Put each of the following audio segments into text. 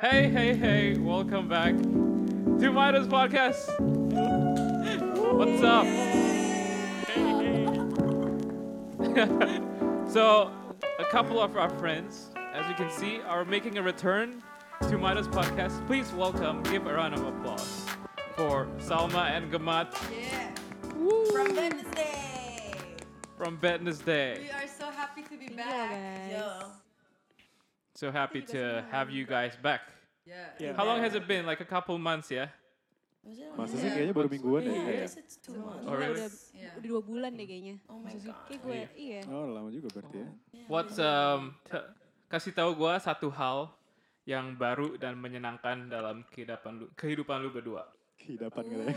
Hey, hey, hey, welcome back to Midas Podcast. What's up? so, a couple of our friends, as you can see, are making a return to Midas Podcast. Please welcome, give a round of applause for Salma and Gamat Yeah. From Wednesday. from Wednesday. We are so happy to be Thank you, back. guys. Yeah. So happy to have you guys back. Yeah. Yeah. How long has it been? Like a couple months, yeah? Masa sih Yeah. kayaknya baru mingguan ya? Iya, kayak? guys, it's two months. Oh, really? Udah, Yeah. udah dua bulan deh kayaknya. Oh my god. Kayak gue, iya. Oh lama juga berarti ya. What's um kasih tahu gua satu hal yang baru dan menyenangkan dalam kehidupan lu kehidupan lu berdua. Kehidupan gitu ya.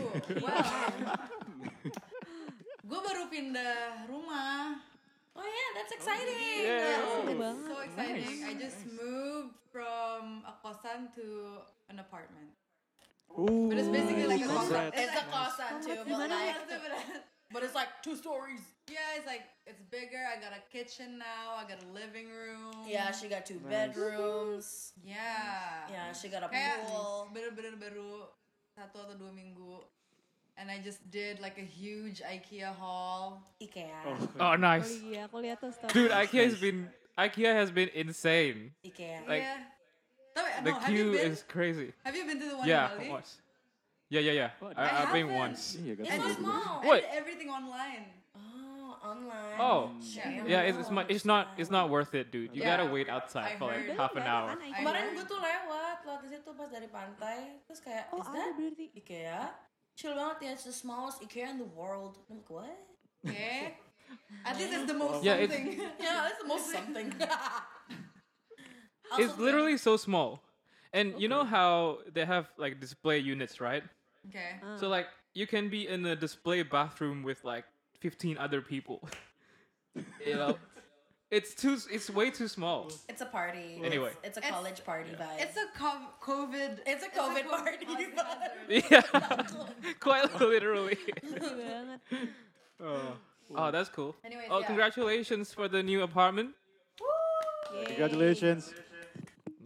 Gue baru pindah rumah. Oh yeah, that's exciting. Yeah. Oh, Seru it's banget. so exciting. I just moved from a kosan to an apartment. Uh, But it's basically like a kosan. congrats. It's a kosan too, but like, but it's like two stories. Yeah, it's like it's bigger. I got a kitchen now. I got a living room. Yeah, she got two Nice. bedrooms. Yeah. Yeah, she got a Kayak pool. bener-bener baru satu atau dua minggu. And I just did like a huge IKEA haul. Ikea. Oh, Oh nice. iya, aku lihat tuh story. Dude, IKEA has been IKEA has been insane. Ikea. Like, yeah. Tapi, The no, have you queue been? is crazy. Have you been to the one Yeah, in Bali? once. Yeah, yeah, yeah. Oh, I, I I've been once. Kan? It's so small. What? I did everything online. Oh, online. Oh. Yeah. Yeah, it's it's, mu- it's not it's not worth it, dude. You Yeah. gotta wait outside I for like half an hour. Kemarin gue tuh lewat, lewat di situ pas dari pantai, terus kayak, Oh, is that. Ikea? Chill banget ya, it's the smallest Ikea in the world. I'm like, what? Yeah. At least it's the most Yeah, it- something. Yeah, it's the most something. It's literally so small. And you know how they have like display units, right? okay. Ah. So like you can be in a display bathroom with like 15 other people. you know, it's too it's way too small. It's a party. Anyway. It's, it's a It's- college party vibe. It's a co- COVID. It's a COVID party COVID vibe. Yeah, quite literally. Oh. oh, that's cool. Anyways, oh, yeah. congratulations for the new apartment. Yeay. Congratulations.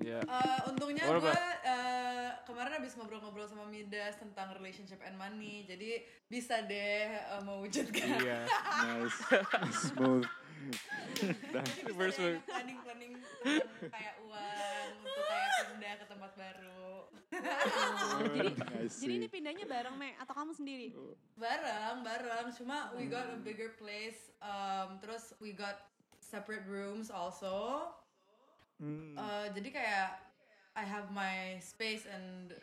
Yeah. Uh, untungnya gue uh, kemarin habis ngobrol-ngobrol sama Midas tentang relationship and money, jadi bisa deh uh, mewujudkan. Yeah. Nice. Smooth. Super smooth. planning planning tentang kayak uang untuk kayak pindah ke tempat baru. I Jadi see. ini pindahnya bareng, Me? Atau kamu sendiri? bareng bareng, cuma we got a bigger place, um, terus we got separate rooms also. Hmm. Uh, jadi kayak I have my space and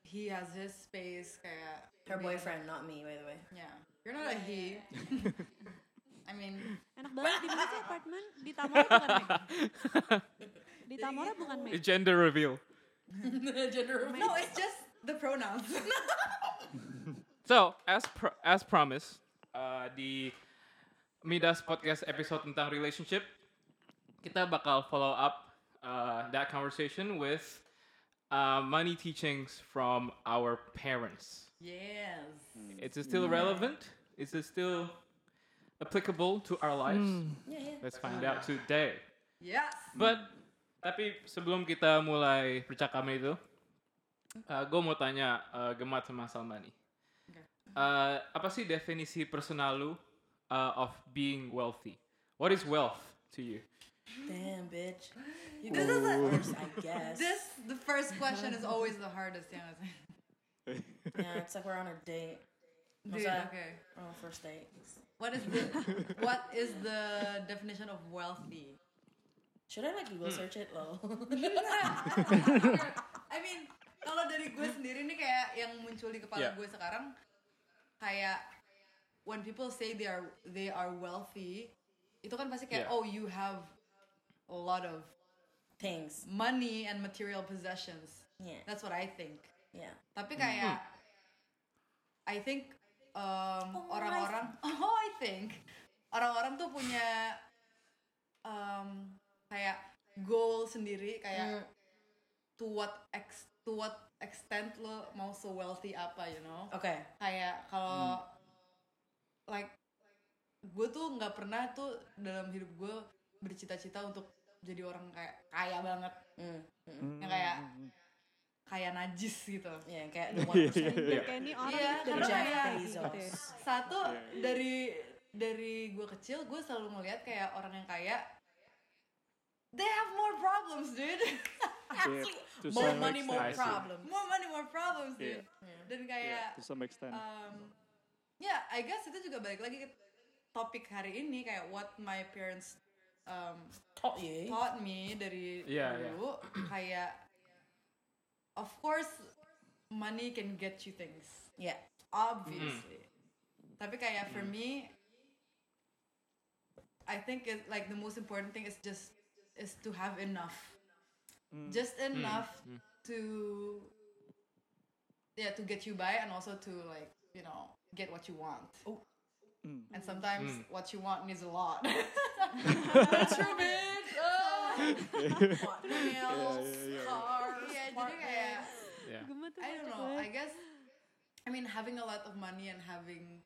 he has his space kayak Her boyfriend, not me, by the way. Yeah, you're not a he. I mean, Enak banget di mana sih apartemen? Di Tamora bukan, Me? Di Tamora bukan, Me? Gender reveal. Gender no, it's just the pronouns. So, as pro- as promised, uh, di Midas podcast episode tentang relationship, kita bakal follow up uh, that conversation with uh, money teachings from our parents. yes. Is it still relevant? Is it still applicable to our lives? Yeah, yeah. Let's find out today. Yes. But tapi sebelum kita mulai percakapan itu, uh, gue mau tanya uh, Gemat sama Salma nih. Uh, apa sih definisi personal lu uh, of being wealthy? What is wealth to you? Damn, bitch. You This is a- first, I guess. This the first question is always the hardest. Yeah. yeah, it's like we're on a date. Dude, okay. We're on a first date. What is the what is the definition of wealthy? Should I like Google search it? Lol. I mean, kalau dari gue sendiri nih kayak yang muncul di kepala Yeah. gue sekarang kayak when people say they are they are wealthy, itu kan pasti kayak Yeah. oh you have a lot of Things. money and material possessions. Yeah. That's what I think. Yeah. Tapi kayak I think um, Oh, orang-orang oh I think orang-orang tuh punya um, kayak goal sendiri kayak Mm. to what ex to what extent lo mau so wealthy apa you know Okay. kayak kalau like gue tuh nggak pernah tuh dalam hidup gue bercita-cita untuk jadi orang kayak kaya banget Mm. yang kayak kayak najis gitu. Ya, kayak the one percent. Iya. Kayak ini orang Iya, dari gitu ya. Satu Iya, iya. dari dari gue kecil gue selalu ngeliat kayak orang yang kaya they have more problems, dude. Actually, to more money, more extent. See. problems. more money, more problems, dude. Yeah. Dan Yeah, kayak to some extent. um, ya, I guess itu juga balik lagi ke topik hari ini kayak what my parents um, Taught you. taught me dari Iya, dulu kayak of course money can get you things Yeah. obviously tapi kayak for me I think it, like the most important thing is just is to have enough just enough to yeah to get you by and also to like you know get what you want Oh. Mm. and sometimes Mm. what you want needs a lot that's true bitch Ah. What? Nails, yeah, yeah. Cars, jadi kayak Yeah. I don't know. I guess I mean having a lot of money and having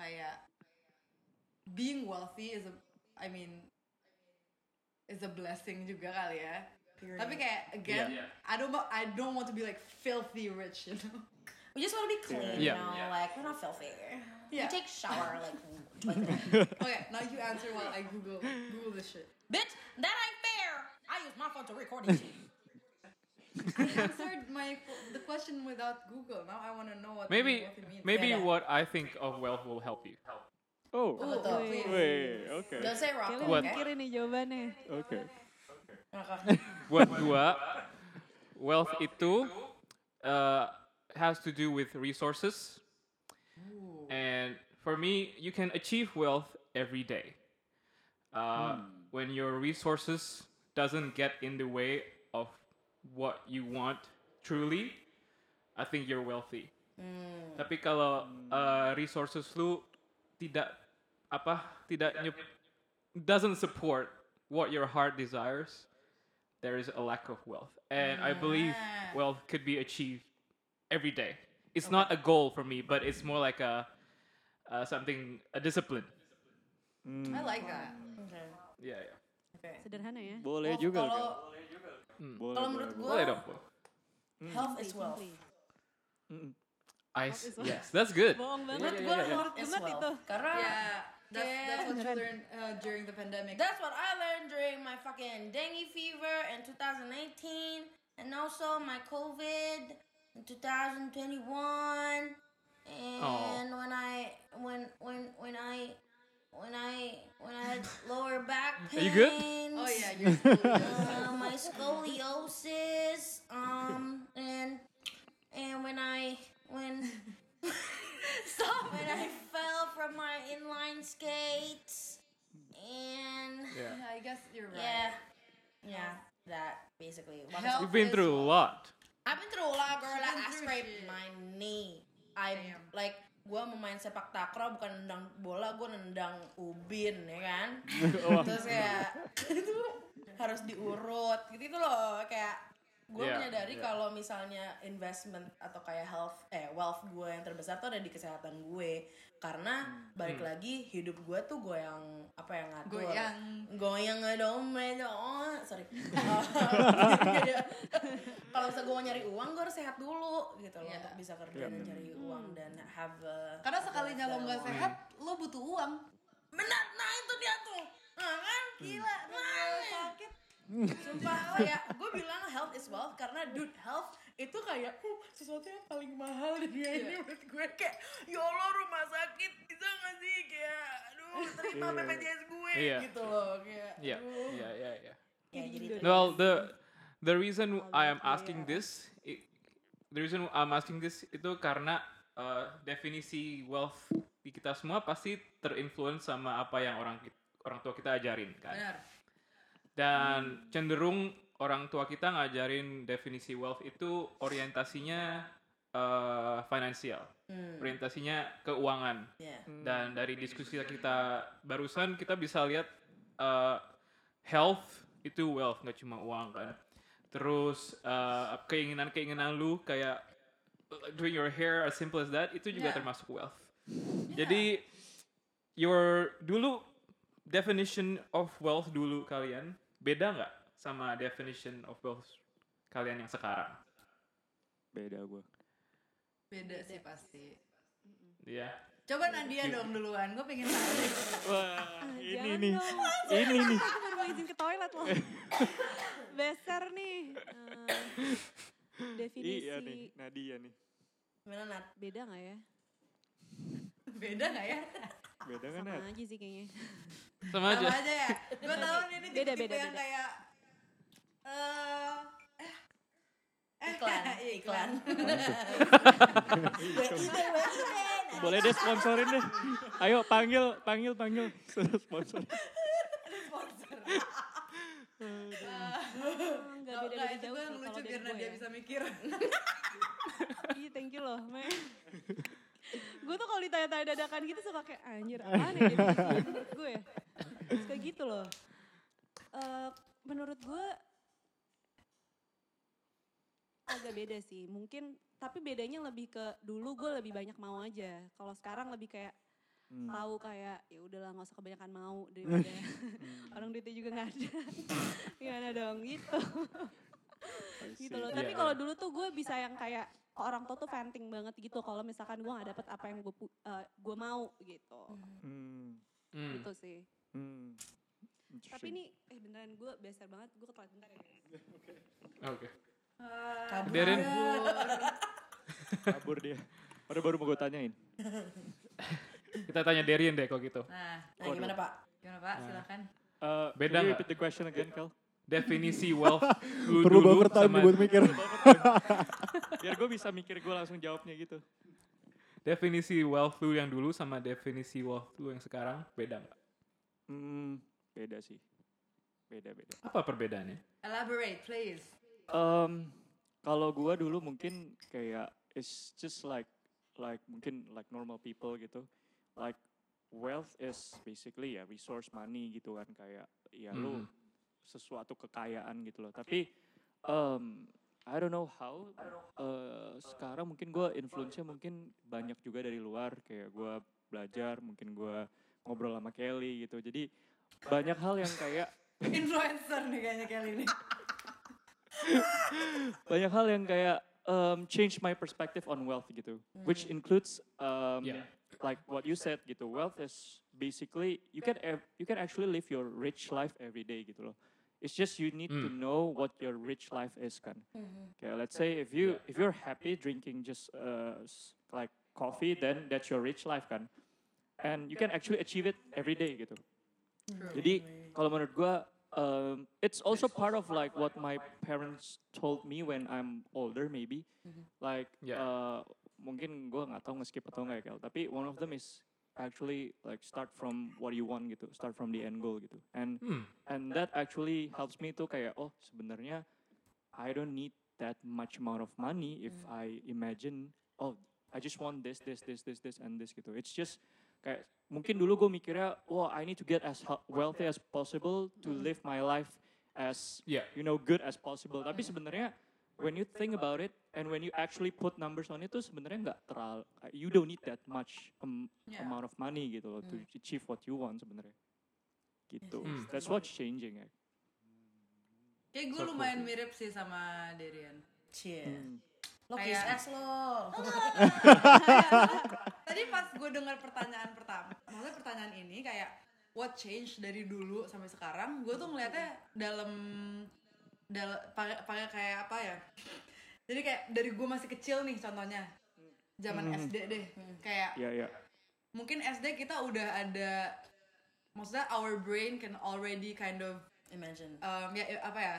kayak uh, being wealthy is a I mean is a blessing juga kali ya. Period. Tapi kayak again, Yeah. I don't I don't want to be like filthy rich, you know. We just want to be clean, Yeah. you know, Yeah. like we're not filthy. Yeah. We take shower like, like okay, now you answer while I Google Google this shit. Bitch, that ain't fair. I use my phone to record this shit. I answered my the question without Google. Now I want to know what Maybe being wealthy means. maybe Yeah, yeah. what I think of wealth will help you. Oh, Oh, Betul. please. wait, okay, Don't say rock, Kalian What? okay? mikirin nih jawabannya. okay. Okay. Buat gua, wealth itu uh, has to do with resources. And for me, you can achieve wealth every day. Uh, When your resources doesn't get in the way of what you want truly, I think you're wealthy. Tapi kalau uh, resources lu tidak apa tidak nyep- doesn't support what your heart desires, there is a lack of wealth. And I believe Ah. wealth could be achieved every day. It's not a goal for me, but it's more like a uh, something a discipline. I like that. Okay. Yeah, yeah. Okay. Sederhana ya. Boleh juga kalau kan? Boleh, kalau menurut boleh. Boleh dong. Health is wealth. I Health s- is wealth. yes, that's good. Bohong banget. Menurut gue yeah, yeah. health is Gemet wealth. itu. Karena Yeah, that's, that's what you Beneran. learned uh, during the pandemic. That's what I learned during my fucking dengue fever in 2018 and also my COVID in 2021 and when I when when when I when I when I had lower back Are pain. you good? oh yeah, you're school. Uh, my scoliosis um and and when I when when I fell from my inline skates and Yeah. yeah, I guess you're right. yeah. Yeah, that basically. What is- Health You've been through a lot. I've been through a lot, girl. You've Like, I scraped my knee. I Damn. like gue mau main sepak takraw bukan nendang bola, gue nendang ubin ya kan. Terus kayak itu harus diurut gitu itu loh kayak gue Yeah, menyadari yeah. kalau misalnya investment atau kayak health eh wealth gue yang terbesar tuh ada di kesehatan gue. Karena balik lagi hidup gue tuh gue yang apa yang ngatur? Goyang. goyang dong oh sorry. Kalau misalnya gue mau nyari uang gue harus sehat dulu gitu loh Iya. untuk bisa kerja Iya, dan cari uang dan have a, Karena sekalinya lo nggak sehat, lo butuh uang. benar. Nah itu dia tuh. Nah kan? Gila nah sakit. Sumpah kayak gue bilang health is wealth karena dude health itu kayak uh, sesuatu yang paling mahal di dunia ini menurut gue kayak ya Allah rumah sakit bisa gak sih kayak aduh terima Iya. BPJS gue Iya. gitu loh kayak Yeah, aduh. yeah, yeah, yeah. ya jadi itu Well, the the reason I am asking this, i- the reason I'm asking this itu karena uh, definisi wealth di kita semua pasti terinfluence sama apa yang orang orang tua kita ajarin kan. Benar. Dan cenderung orang tua kita ngajarin definisi wealth itu orientasinya uh, finansial, Hmm, orientasinya keuangan. ya. Dan dari diskusi kita barusan kita bisa lihat uh, health itu wealth nggak cuma uang kan. Terus uh, keinginan-keinginan lu kayak doing your hair as simple as that itu juga Yeah. termasuk wealth. Jadi your dulu definition of wealth dulu kalian beda nggak sama definition of wealth kalian yang sekarang? Beda gue. Beda sih pasti. Iya. Coba Nadia dong duluan, gue pengen tahu. Wah, ini Jangan nih. dong. Ini nih. Aku baru mau izin ke toilet loh. Besar nih. Eh, definisi Iya nih, Nadia nih. Gimana Nat? beda nggak ya? Beda gak ya? Beda kan, Sama aja sih kayaknya. Sama aja. Sama aja ya. Gue tahu nih ini Beda, tipe-tipe beda, yang beda. kayak eh eh Iklan, iya, iklan. Boleh deh sponsorin deh. Ayo panggil, panggil, panggil. Sponsor. sponsor. Nggak beda Enggak, beda itu jauh gue yang sih lucu gue Nadia ya. bisa mikir. Iya, thank you loh, Me. gue tuh kalau ditanya-tanya dadakan gitu suka kayak anjir apaan ya gitu menurut gue ya. Suka gitu loh. Eh, menurut gue agak beda sih. Mungkin tapi bedanya lebih ke dulu gue lebih banyak mau aja. Kalau sekarang lebih kayak Hmm. tahu kayak ya udahlah nggak usah kebanyakan mau daripada orang duitnya juga nggak ada. Gimana dong gitu. Gitu loh. Iya, Tapi iya. kalau dulu tuh gue bisa yang kayak orang tua tuh venting banget gitu kalau misalkan gue nggak dapet apa yang gue gue mau gitu. Hmm. Hmm. Gitu sih. Hmm. Tapi ini eh beneran gue besar banget gue ke toilet bentar ya guys. Oke. Kabur Biarin. aja. kabur dia. Baru baru mau gue tanyain. Kita tanya Darian deh kalau gitu. Nah, Nah gimana Pak? gimana Pak? Silakan. Uh, Beda can you nggak? repeat the question again, Kel? Definisi wealth lu Perlu dulu buffer time sama buat mikir. Biar gue bisa mikir gue langsung jawabnya gitu. definisi wealth lu yang dulu sama definisi wealth lu yang sekarang beda nggak? Hmm, beda sih. Beda beda. Apa perbedaannya? Elaborate, please. Um, kalau gua dulu mungkin kayak it's just like like mungkin like normal people gitu. Like wealth is basically ya resource money gitu kan kayak ya lu Mhm. Sesuatu kekayaan gitu loh. Tapi um, I don't know how uh, sekarang mungkin gua influence-nya mungkin banyak juga dari luar kayak gua belajar, mungkin gua ngobrol sama Kelly gitu. Jadi banyak hal yang kayak Influencer nih kayaknya kali ini. banyak hal yang kayak um, change my perspective on wealth gitu, which includes um, Yeah. like what you said gitu. Wealth is basically you can ev- you can actually live your rich life every day gitu loh. It's just you need to Mm. know what your rich life is kan. Okay, let's say if you if you're happy drinking just uh, like coffee, then that's your rich life kan. And you can actually achieve it every day gitu. Jadi kalau menurut gua um, it's also part of like what my parents told me when I'm older maybe. Like Yeah. uh, mungkin gua nggak tahu nge-skip atau nggak ya Kel, tapi one of them is actually like start from what you want gitu, start from the end goal gitu. And Hmm. and that actually helps me tuh kayak oh sebenarnya I don't need that much amount of money if I imagine oh I just want this this this this this and this gitu. It's just kayak mungkin dulu gue mikirnya wah I need to get as wealthy as possible to live my life as Yeah. you know good as possible. Tapi sebenarnya when you think about it and when you actually put numbers on it tuh sebenarnya nggak terlalu you don't need that much um, Yeah. amount of money gitu loh to achieve what you want sebenarnya. Gitu. Hmm. That's what's changing ya. Kayak gue So cool. lumayan mirip sih sama Darian. Cie. Hmm. Lo lo. Tadi pas gue dengar pertanyaan pertama, maksudnya pertanyaan ini kayak what change dari dulu sampai sekarang, gue tuh ngeliatnya dalam dalam pakai kayak apa ya? Jadi kayak dari gue masih kecil nih contohnya, zaman Hmm. SD deh, kayak Ya ya. mungkin SD kita udah ada, maksudnya our brain can already kind of Imagine. um, ya apa ya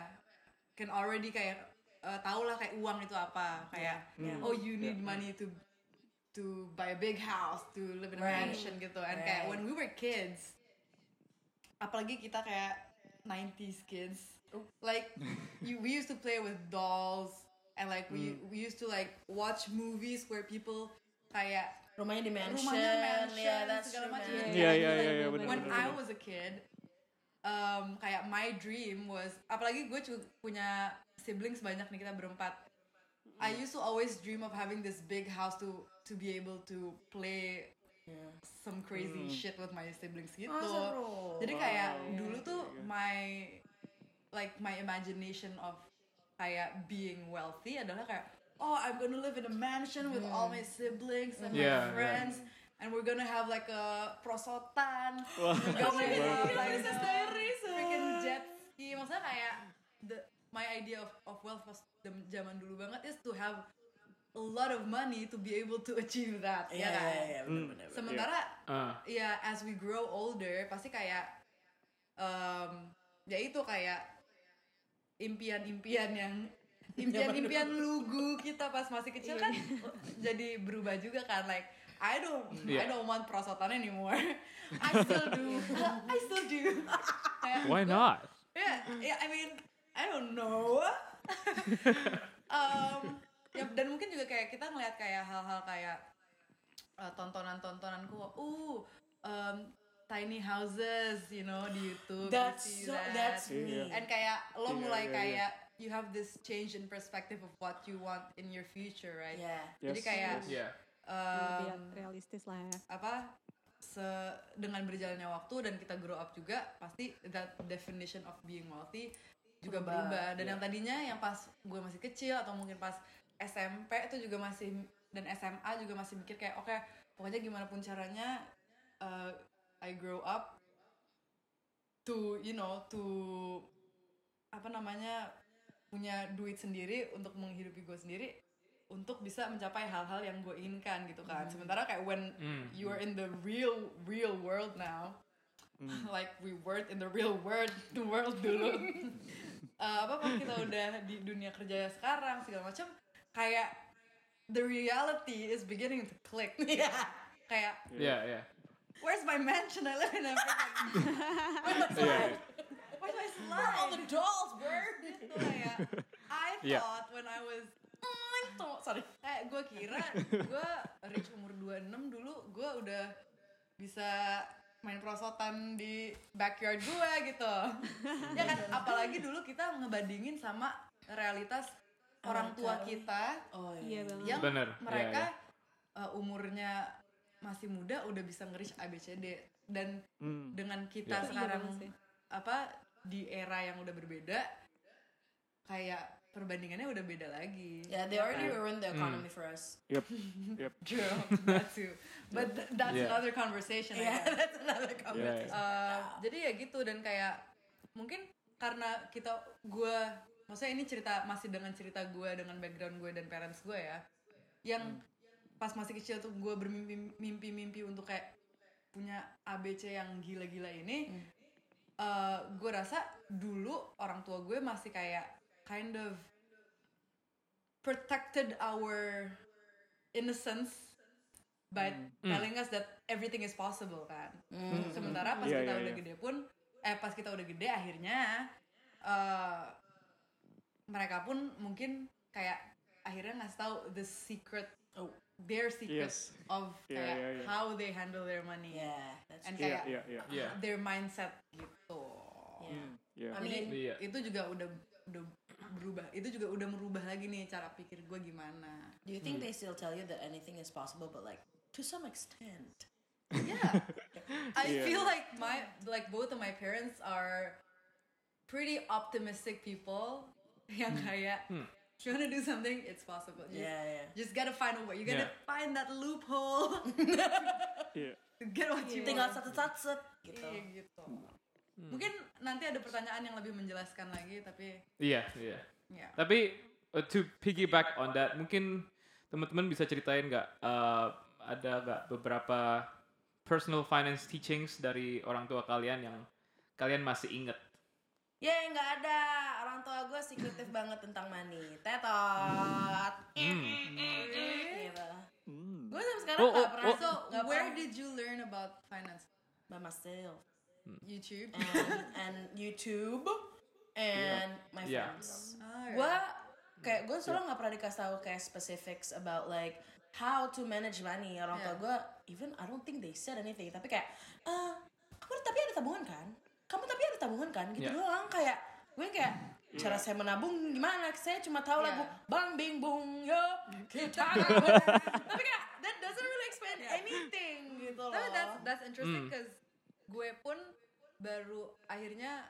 can already kayak uh, tau lah kayak uang itu apa kayak Yeah. oh you need money to to buy a big house to live in a Right. mansion gitu and kayak Right. when we were kids apalagi kita kayak 90s kids like you, we used to play with dolls and like we we used to like watch movies where people kayak Rumahnya di mansion. rumahnya mansion Yeah, that's segala macam Iya, iya, feel iya, iya, like benar, when benar, I benar. was a kid um, kayak my dream was apalagi gue punya siblings banyak nih kita berempat I used to always dream of having this big house to to be able to play Yeah. some crazy shit with my siblings gitu Oh, jadi kayak Wow. dulu tuh Iya, iya. my like my imagination of kayak being wealthy adalah kayak oh I'm gonna live in a mansion with all my siblings and Yeah, yeah. my friends and we're gonna have like a prosotan. Wah, we're gonna have Iya, like a freaking jet ski. Maksudnya kayak the my idea of, of wealth pas zaman dulu banget is to have a lot of money to be able to achieve that Iya, ya iya, kan? iya, bener-bener. sementara Uh, ya as we grow older pasti kayak um, ya itu kayak impian-impian yang impian-impian lugu kita pas masih kecil kan jadi berubah juga kan like I don't I Yeah. don't want prosotan anymore I still do I still do why not? yeah, yeah, I mean, I don't know. um, ya, dan mungkin juga kayak kita ngeliat kayak hal-hal kayak uh, tontonan-tontonanku, uh, um, tiny houses, you know, di YouTube. you That's see so, that. that's me. And kayak lo Iya, mulai iya, iya. kayak you have this change in perspective of what you want in your future, right? Yeah. Jadi Yes, kayak yes. Yeah. Lebih um, realistis lah ya. apa se dengan berjalannya waktu dan kita grow up juga pasti that definition of being wealthy juga Berubah, berubah dan iya. yang tadinya yang pas gue masih kecil atau mungkin pas SMP itu juga masih dan SMA juga masih mikir kayak oke pokoknya gimana pun caranya uh, I grow up to you know to apa namanya punya duit sendiri untuk menghidupi gue sendiri untuk bisa mencapai hal-hal yang gue inginkan gitu kan sementara kayak when Mm. you are in the real real world now like we weren't in the real world the world dulu Eh, apa pas kita udah di dunia kerja sekarang segala macam kayak the reality is beginning to click Yeah. kayak Yeah, yeah. Where's my mansion I live in a freaking Yeah. where's my Where are all slide the dolls, bird? gitu kayak I Yeah. thought when I was tuh, sorry. kayak gue kira gue reach umur 26 dulu gue udah bisa main prosotan di backyard gue gitu ya kan apalagi dulu kita ngebandingin sama realitas orang tua kita Oh Iya banget. yang Bener, mereka iya, uh, umurnya masih muda udah bisa nge-reach ABCD dan Hmm. dengan kita iya sekarang sih. apa di era yang udah berbeda kayak perbandingannya udah beda lagi Yeah, they already ruined the economy for us. Yep. Yep. True, that too. But th- that's Yeah. another conversation. Yeah, that's another conversation. Uh, jadi ya gitu dan kayak mungkin karena kita gue, maksudnya ini cerita masih dengan cerita gue dengan background gue dan parents gue ya, yang pas masih kecil tuh gue bermimpi mimpi-mimpi untuk kayak punya ABC yang gila-gila ini. uh, gue rasa dulu orang tua gue masih kayak kind of protected our innocence by telling us that everything is possible kan. Sementara pas Iya, kita iya, udah iya. gede pun, eh pas kita udah gede akhirnya uh, mereka pun mungkin kayak akhirnya ngasih tahu the secret, oh, their secret Yes. of kayak iya, iya. how they handle their money Yeah, that's and kayak iya, iya. Yeah. their mindset gitu. Yeah. Hmm, yeah. I mean, Iya. Itu juga udah udah berubah. Itu juga udah merubah lagi nih cara pikir gue gimana. do you think they still tell you that anything is possible, but like to some extent? Yeah. I Yeah. feel like my like both of my parents are pretty optimistic people yang kayak if you wanna do something, it's possible. Just, Yeah, yeah. just gotta find a way. You gotta Yeah. find that loophole Yeah. to get what you Tinggal want. satu satu gitu. Iya gitu. Mungkin nanti ada pertanyaan yang lebih menjelaskan lagi, tapi Iya, iya. ya. Tapi uh, to piggyback on that, mungkin teman-teman bisa ceritain nggak uh, ada nggak beberapa personal finance teachings dari orang tua kalian yang kalian masih inget? Ya nggak ada orang tua gue secretive banget tentang money. Tetot. Gitu. Hmm. Gue sampai sekarang Oh, nggak oh, pernah oh. So, where pernah did you learn about finance? by myself YouTube. and, and YouTube and my Yeah. friends. Alright. Gue kayak gue selalu nggak pernah dikasih tahu kayak specifics about like how to manage money. Orang tua Yeah. gue even I don't think they said anything. Tapi kayak, eh kamu tapi ada tabungan kan? Kamu tapi ada tabungan kan? Gitu Yeah. doang kayak gue kayak cara saya menabung gimana? Saya cuma tahu Yeah. lagu Bang Bing Bung Yo kita. tapi kayak that doesn't really explain anything gitu loh. Tapi that's that's interesting Hmm. because gue pun baru akhirnya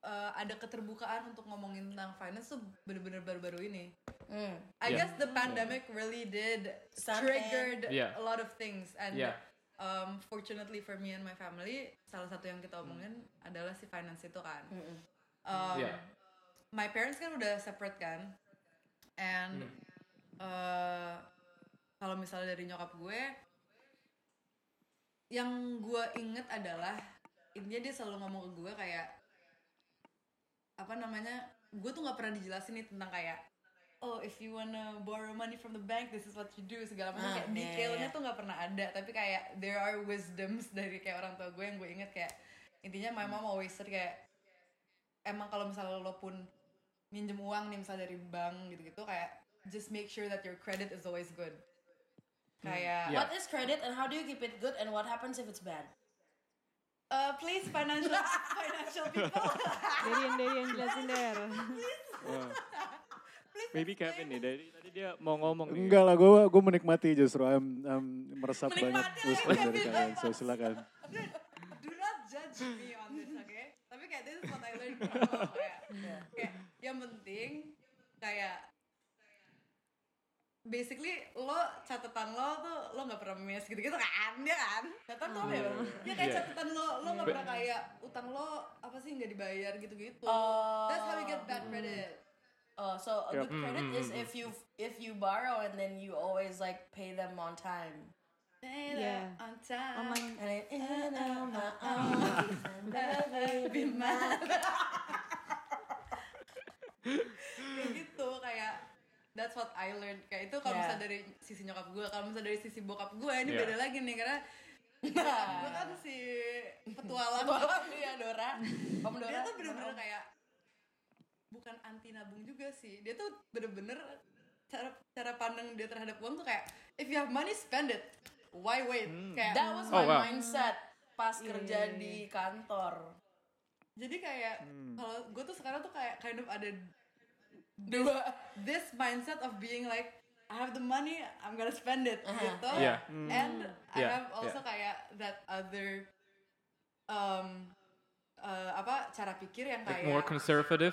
uh, ada keterbukaan untuk ngomongin tentang finance tuh bener-bener baru-baru ini. Mm. I Yeah. guess the pandemic really did Something. triggered Yeah. a lot of things and Yeah. Um, fortunately for me and my family salah satu yang kita omongin adalah si finance itu kan. Um, Yeah. My parents kan udah separate kan, and Hmm. uh, kalau misalnya dari nyokap gue, yang gue inget adalah intinya dia selalu ngomong ke gue kayak apa namanya, gue tuh nggak pernah dijelasin nih tentang kayak oh if you wanna borrow money from the bank this is what you do segala macam Ah, kayak iya, detailnya iya. tuh nggak pernah ada tapi kayak there are wisdoms dari kayak orang tua gue yang gue inget kayak intinya my mom always said kayak emang kalau misalnya lo pun minjem uang nih misalnya dari bank gitu-gitu kayak just make sure that your credit is always good kayak Yeah. What is credit and how do you keep it good and what happens if it's bad? uh, please financial financial people Darian, Darian jelasin der. Wah. Maybe Kevin nih, dari tadi dia mau ngomong nih. Enggak lah, gue gue menikmati justru. I'm, I'm meresap banyak Menikmati lagi, dari kalian. So silakan. do not judge me on this, okay? Tapi kayak this is what I learned from kayak, kayak yang penting kayak basically lo catatan lo tuh lo nggak pernah miss gitu-gitu kan ya kan catatan tuh apa ya Bang? ya kayak Yeah. catatan lo lo nggak pernah kayak utang lo apa sih nggak dibayar gitu-gitu Oh. that's how you get bad credit Oh, so a Yep. good credit is if you if you borrow and then you always like pay them on time. Yeah. on time. And on my own, never be mad. kayak gitu kayak that's what I learned kayak itu kalau Yeah. misalnya dari sisi nyokap gue kalau misalnya dari sisi bokap gue ini Yeah. beda lagi nih karena gue kan si petualang Tolong dia Dora. Om Dora. dia tuh bener-bener kayak bukan anti nabung juga sih dia tuh bener-bener cara cara pandang dia terhadap uang tuh kayak if you have money spend it why wait kayak That was Oh, my wow. mindset pas Iya, kerja iya, iya. di kantor. jadi kayak kalau gue tuh sekarang tuh kayak kind of ada Dua. this mindset of being like I have the money, I'm gonna spend it Uh-huh. gitu. Yeah. And I Yeah, have also kayak that other um uh, apa cara pikir yang Like kayak more conservative.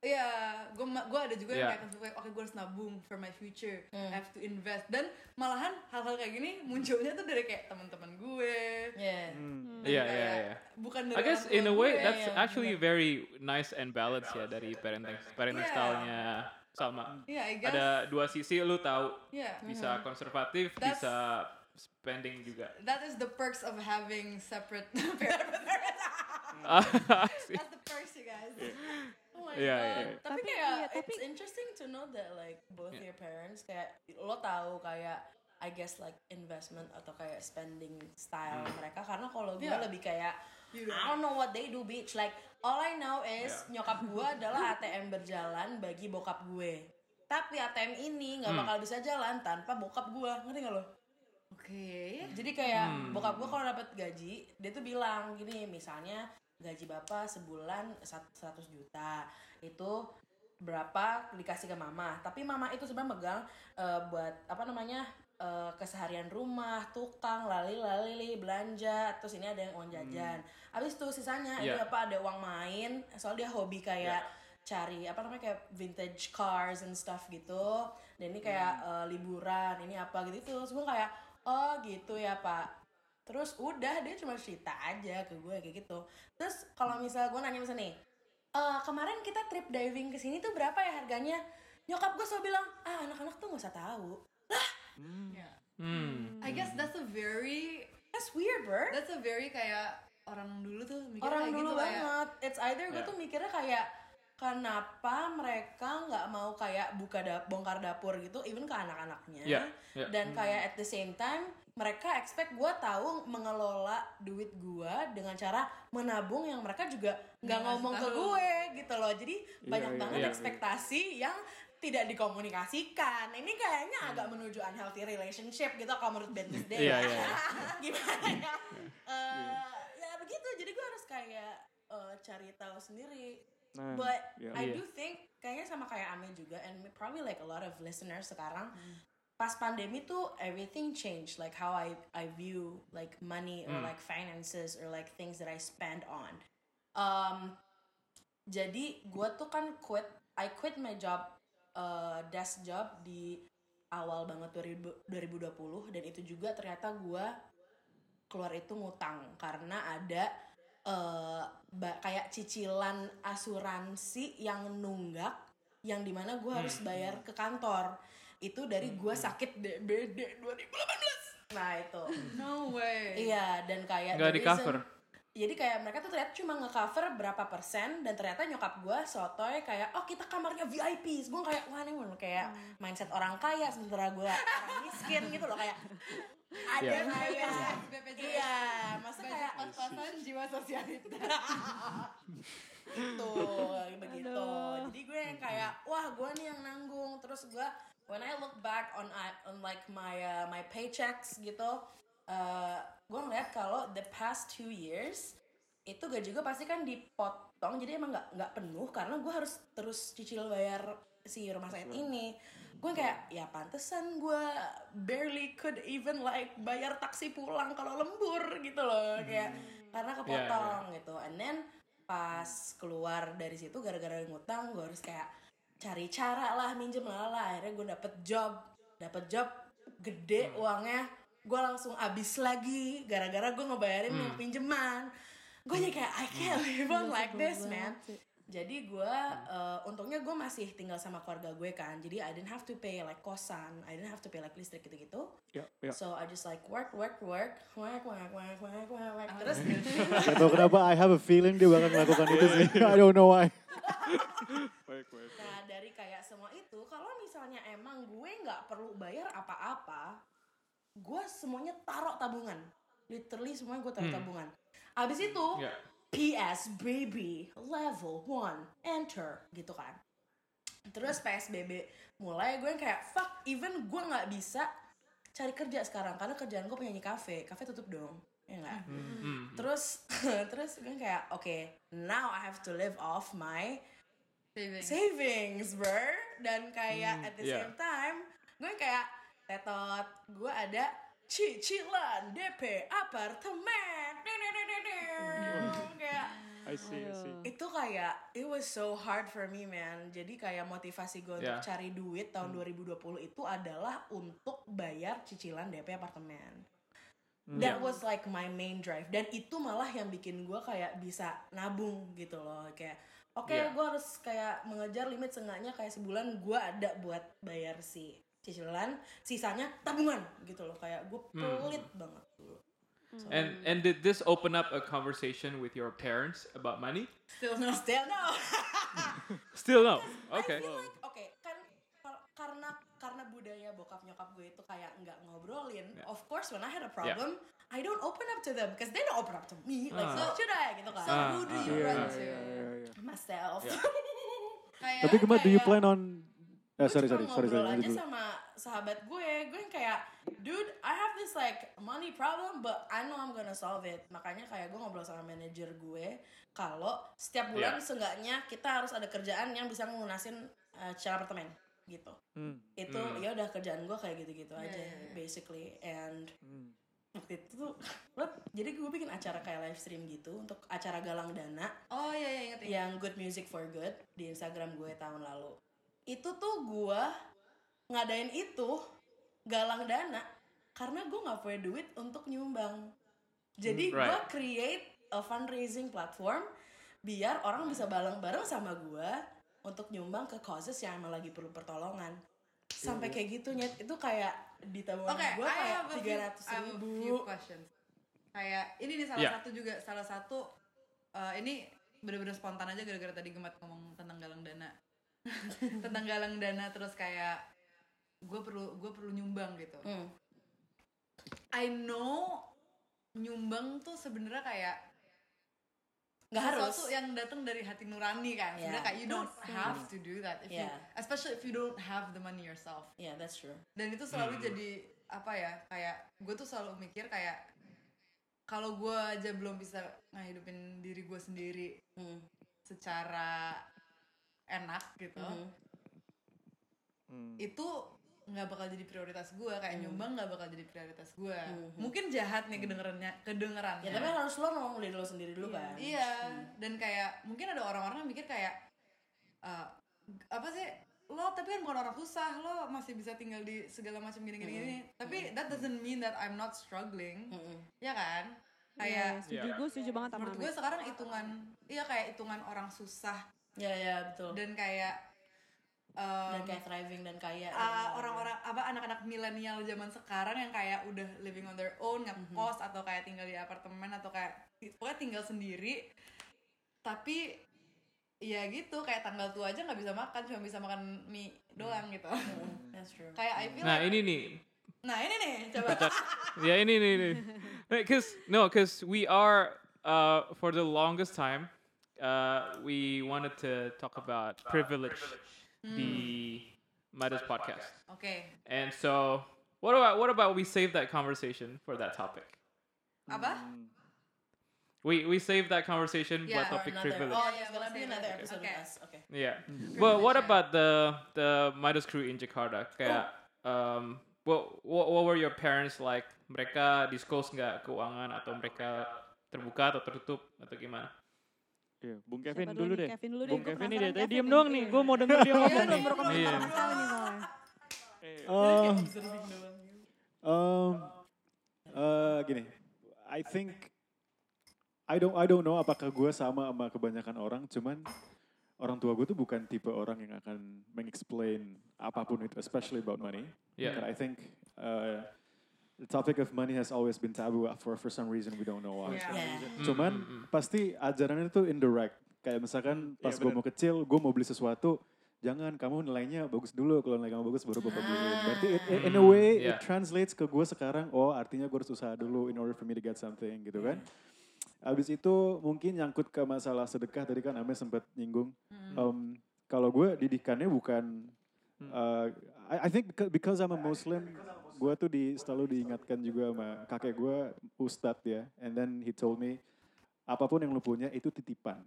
Iya, gue gue ada juga Yeah. yang kayak kayak, oke gue harus nabung for my future, Hmm. I have to invest. Dan malahan hal-hal kayak gini munculnya tuh dari kayak teman-teman gue. Yeah. dan Yeah, kayak yeah, yeah. Bukan dari I guess in a way gue. that's yeah, actually very nice and balanced ya dari parenting parenting Yeah. stylenya Salma. Iya, I guess. Ada dua sisi lu tahu Iya. bisa konservatif, That's- bisa spending juga. That is the perks of having separate parents. Asik. That's the perks, you guys. My Iya, god. iya, iya. Tapi, Tapi kayak iya, tapi- it's interesting to know that like both Yeah. your parents kayak lo tahu kayak I guess like investment atau kayak spending style Hmm. mereka karena kalau gue Yeah. lebih kayak You I don't know what they do bitch like all I know is nyokap gue adalah ATM berjalan bagi bokap gue tapi ATM ini nggak Hmm. bakal bisa jalan tanpa bokap gue ngerti gak lo? Oke. Jadi kayak Hmm. bokap gue kalau dapat gaji, dia tuh bilang gini, misalnya gaji bapak sebulan sat- 100 juta, itu berapa dikasih ke mama. Tapi mama itu sebenarnya megang eh, buat apa namanya eh, keseharian rumah, tukang, lali-lali, belanja, terus ini ada yang uang jajan. Habis itu sisanya Yeah. apa ada uang main, soalnya dia hobi kayak cari apa namanya kayak vintage cars and stuff gitu. Dan ini kayak eh, liburan, ini apa gitu itu. Terus gue kayak oh gitu ya pak. Terus udah dia cuma cerita aja ke gue kayak gitu. Terus kalau misalnya gue nanya misalnya nih, "Eh, kemarin kita trip diving ke sini tuh berapa ya harganya? Nyokap gue selalu bilang, ah anak-anak tuh gak usah tahu. Yeah. Hmm. I guess that's a very That's weird, bro. that's a very kayak orang dulu tuh mikir Orang kayak dulu gitu kayak banget. It's either gue Yeah. tuh mikirnya kayak kenapa mereka nggak mau kayak buka da bongkar dapur gitu, even ke anak-anaknya. Yeah, yeah. Dan kayak at the same time mereka expect gue tahu mengelola duit gue dengan cara menabung yang mereka juga nggak Nggak ngomong ke gue gitu loh. Jadi banyak iya, banget iya. ekspektasi yang tidak dikomunikasikan. Ini kayaknya agak menuju unhealthy relationship gitu kalau menurut Bentley Day. Iya, iya, Gimana ya? Eh, ya begitu. Jadi gue harus kayak eh, cari tahu sendiri. Nah, But iya. I Iya. do think kayaknya sama kayak Ame juga and probably like a lot of listeners sekarang pas pandemi tuh everything changed like how I I view like money or Hmm. like finances or like things that I spend on. Um, jadi gue tuh kan quit I quit my job eh, desk job di awal banget 2000 2020 dan itu juga ternyata gue keluar itu ngutang karena ada eh, ba- kayak cicilan asuransi yang nunggak yang di mana gue harus bayar ke kantor itu dari gue sakit DBD 2018 nah itu No way. iya dan kayak Nggak di cover. jadi kayak mereka tuh ternyata cuma nge-cover berapa persen dan ternyata nyokap gue sotoy kayak oh kita kamarnya VIP gue kayak wah ini bener kayak mindset orang kaya sementara gue orang miskin gitu loh kayak ada Iya. kayak BPJS. iya maksudnya kayak Pas-pasan jiwa sosialita. gitu begitu jadi gue yang kayak wah gue nih yang nanggung terus gue when I look back on I- on like my uh, my paychecks gitu uh, gue ngeliat kalau the past two years itu gaji gue pasti kan dipotong jadi emang nggak nggak penuh karena gue harus terus cicil bayar si rumah sakit ini. Gue kayak ya pantesan gue barely could even like bayar taksi pulang kalau lembur gitu loh kayak karena kepotong gitu. And then pas keluar dari situ gara-gara ngutang gue harus kayak cari cara lah minjem lala akhirnya gue dapet job. Dapet job gede uangnya. Gue langsung abis lagi gara-gara gue ngebayarin yang pinjeman. Gue jadi kayak I can't live on like this man jadi gue eh, untungnya gue masih tinggal sama keluarga gue kan jadi I didn't have to pay like kosan I didn't have to pay like listrik gitu-gitu Ya, ya. so I just like work work work work work work work work work terus Gak tau kenapa I have a feeling dia bakal melakukan itu sih. I don't know why. Nah dari kayak semua itu, kalau misalnya emang gue nggak perlu bayar apa-apa, gue semuanya taruh tabungan. Literally semuanya gue taruh tabungan. Abis itu, Ya. PS baby level 1 enter gitu kan. Terus PSBB mulai gue yang kayak fuck even gue nggak bisa cari kerja sekarang karena kerjaan gue penyanyi kafe, kafe tutup dong. Ya nggak? Hmm. Terus terus gue kayak oke, now I have to live off my Saving. savings bro dan kayak at the yeah. same time gue kayak tetot gue ada cicilan DP apartemen kayak I see, I see. itu kayak it was so hard for me man. Jadi kayak motivasi gue untuk Yeah. cari duit tahun 2020 itu adalah untuk bayar cicilan DP apartemen. That was like my main drive. Dan itu malah yang bikin gue kayak bisa nabung gitu loh. Kayak oke Yeah. gue harus kayak mengejar limit seenggaknya kayak sebulan gue ada buat bayar si cicilan sisanya tabungan gitu loh. Kayak gue pelit banget dulu And and did this open up a conversation with your parents about money? Still no. still no Still no. I Okay. feel like oke kan kar- karena karena budaya bokap nyokap gue itu kayak nggak ngobrolin. Of course when I had a problem, I don't open up to them because they don't open up to me. Like uh. so should I gitu kan? So Ah, who do you uh, Iya, run iya, to? Myself. Kayak, Tapi gimana, do you plan on... Eh, gue sorry, cuma sorry, sorry, sorry. ngobrol lanjut aja dulu. sama sahabat gue gue yang kayak dude I have this like money problem but I know I'm gonna solve it makanya kayak gue ngobrol sama manajer gue kalau setiap bulan Yeah. seenggaknya kita harus ada kerjaan yang bisa ngelunasin uh, cicilan apartemen gitu Hmm, itu Hmm. ya udah kerjaan gue kayak gitu-gitu Iya, aja iya, iya. basically and hmm. waktu itu tuh jadi gue bikin acara kayak live stream gitu untuk acara galang dana Oh iya iya inget inget. yang Good Music for Good di Instagram gue tahun lalu. Itu tuh gue ngadain itu galang dana karena gue nggak punya duit untuk nyumbang. Jadi Hmm, gue right. create a fundraising platform biar orang bisa bareng-bareng sama gue untuk nyumbang ke causes yang emang lagi perlu pertolongan. Sampai kayak gitu nyet itu kayak di tabungan Oke, gue kayak tiga few, ratus I have a few ribu. questions. Kayak ini nih salah Yeah. satu juga salah satu eh, ini bener-bener spontan aja gara-gara tadi Gemat ngomong tentang galang. tentang galang dana terus kayak gue perlu gue perlu nyumbang gitu. Hmm. I know nyumbang tuh sebenarnya kayak Nggak harus. sesuatu yang datang dari hati nurani kan. Yeah. Sebenarnya kayak you don't have to do that if you Yeah. especially if you don't have the money yourself. Yeah, that's true. dan itu selalu jadi apa ya kayak gue tuh selalu mikir kayak kalau gue aja belum bisa ngehidupin diri gue sendiri Hmm. secara enak gitu. Hmm. itu nggak bakal jadi prioritas gue kayak nyumbang nggak bakal jadi prioritas gue Mhm. mungkin jahat nih kedengerannya kedengerannya. Ya tapi harus lo ngomong diri lo sendiri dulu kan. iya. Dan kayak mungkin ada orang-orang yang mikir kayak eh, apa sih lo tapi kan bukan orang susah lo masih bisa tinggal di segala macam gini gini gini tapi that doesn't mean that I'm not struggling. Ya kan? Iya, kayak setuju Iya. gue setuju banget sama menurut gue sekarang hitungan iya kayak hitungan orang susah Ya ya betul. dan kayak um, Dan kayak thriving dan kaya. uh, orang-orang apa anak-anak milenial zaman sekarang yang kayak udah living on their own ngekos atau kayak tinggal di apartemen atau kayak pokoknya tinggal sendiri tapi ya gitu kayak tanggal tua aja nggak bisa makan cuma bisa makan mie doang gitu That's true. kayak I feel Nah like ini nih, nah ini nih coba ya ini nih nih. Because no, because we are uh, for the longest time, uh, we wanted to talk about privilege, the Midas podcast, oke and so what about what about we save that conversation for that topic? apa We we save that conversation Yeah, topik Another, privilege. oh, Yeah, it's gonna be another episode Okay. Okay. Yeah. Well, what Privilege, about the the Midas crew in Jakarta? Kayak, um, what, what what were your parents like? Mereka disclose nggak keuangan atau mereka terbuka atau tertutup atau gimana? Iya, Bung Siapa Kevin dulu dulu deh. Kevin dulu deh, Bung gua Kevin nih penasaran deh. Tadi diem nih. doang nih. Gue mau denger dia Iya, ngomong belum Iya. Soalnya. Um, um, uh, gini, I think I don't I don't know apakah gue sama sama kebanyakan orang, cuman orang tua gue tuh bukan tipe orang yang akan mengexplain apa pun itu, especially about money. Yeah. And I think uh, the topic of money has always been taboo for for some reason we don't know why. Yeah. Yeah. Cuman pasti ajarannya itu indirect. Kayak misalkan pas Iya, gue mau kecil, gue mau beli sesuatu, jangan kamu nilainya bagus dulu. Kalau nilai kamu bagus baru bapak beliin. Berarti it- it- in a way Yeah. it translates ke gue sekarang, oh artinya gue harus usaha dulu in order for me to get something gitu kan. Abis itu mungkin nyangkut ke masalah sedekah tadi kan Ame sempat nyinggung. Um, kalau gue didikannya bukan, uh, I, I think beca- because I'm a Muslim, gue tuh di, selalu diingatkan juga sama kakek gue ustadz ya. And then he told me, apa pun yang lu punya itu titipan.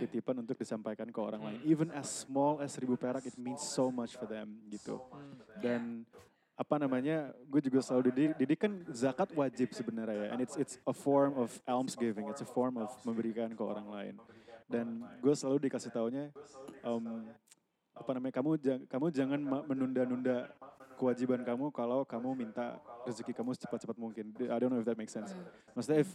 Titipan untuk disampaikan ke orang lain. Even as small as seribu perak, it means so much for them gitu. Dan apa namanya, gue juga selalu didik, didik kan zakat wajib sebenarnya ya. And it's it's a form of almsgiving, it's a form of memberikan ke orang lain. Dan gue selalu dikasih taunya, um, apa namanya, kamu jang- kamu jangan menunda-nunda kewajiban kamu kalau kamu minta rezeki kamu secepat-cepat mungkin. I don't know if that makes sense. Maksudnya if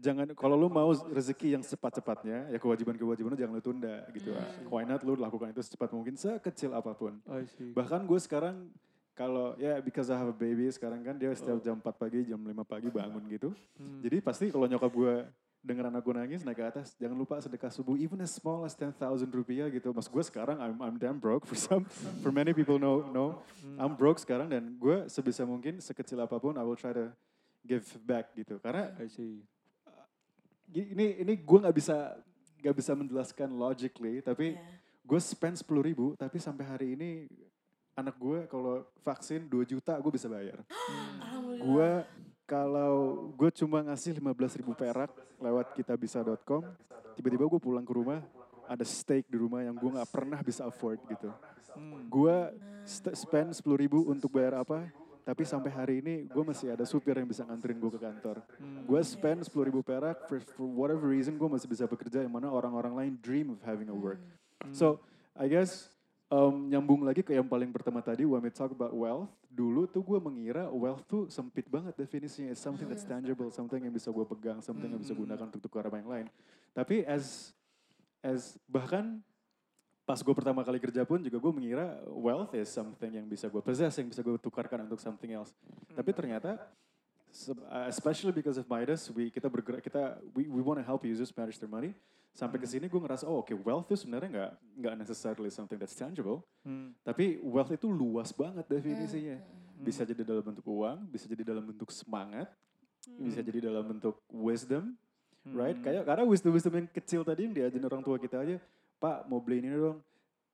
jangan kalau lu mau rezeki yang secepat-cepatnya, ya kewajiban-kewajiban lu jangan lu tunda gitu. Why not lu lakukan itu secepat mungkin sekecil apa pun. Bahkan gue sekarang kalau ya because I have a baby sekarang kan dia setiap jam 4 pagi, jam 5 pagi bangun gitu. Jadi pasti kalau nyokap gue denger anak gue nangis naik ke atas, jangan lupa sedekah subuh even as small as 10,000 rupiah gitu. Mas gue sekarang I'm I'm damn broke for some for many people know know I'm broke sekarang dan gue sebisa mungkin sekecil apa pun I will try to give back gitu. Karena I see. gi- ini ini gue nggak bisa nggak bisa menjelaskan logically tapi Yeah. gue spend sepuluh ribu tapi sampai hari ini anak gue kalau vaksin 2 juta gue bisa bayar Alhamdulillah. gue kalau gue cuma ngasih 15 ribu perak lewat kitabisa.com tiba-tiba gue pulang ke rumah ada steak di rumah yang gue nggak pernah bisa afford gitu. Gue st- spend 10 ribu untuk bayar apa tapi sampai hari ini gue masih ada supir yang bisa nganterin gue ke kantor. Gue spend 10 ribu perak for, for whatever reason gue masih bisa bekerja yang mana orang-orang lain dream of having a work. So I guess um, nyambung lagi ke yang paling pertama tadi when we talk about wealth dulu tuh gue mengira wealth tuh sempit banget definisinya it's something that's tangible something yang bisa gue pegang something yang bisa gunakan untuk tukar sama yang lain. Tapi as as bahkan pas gue pertama kali kerja pun juga gue mengira wealth is something yang bisa gue possess yang bisa gue tukarkan untuk something else. Tapi ternyata se- uh, especially because of Midas we kita bergerak kita we, we want to help users manage their money sampai ke sini gue ngerasa oh oke wealth itu sebenarnya nggak nggak necessarily something that's tangible. Hmm. tapi wealth itu luas banget definisinya. Bisa jadi dalam bentuk uang bisa jadi dalam bentuk semangat bisa jadi dalam bentuk wisdom right? Kayak karena wisdom wisdom yang kecil tadi yang diajarin orang tua kita aja pak mau beli ini dong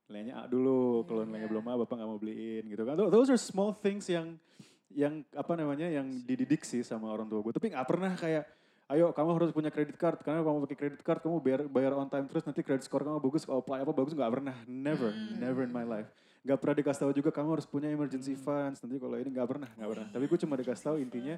nilainya A dulu kalau nilainya belum A bapak nggak mau beliin gitu kan. Those are small things yang yang apa namanya yang dididik sih sama orang tua gue tapi nggak pernah kayak ayo kamu harus punya credit card karena kamu pakai credit card kamu bayar bayar on time terus nanti credit score kamu bagus kalau apply apa bagus nggak pernah never never in my life nggak pernah dikasih tahu juga kamu harus punya emergency funds nanti kalau ini nggak pernah nggak pernah tapi gue cuma dikasih tahu intinya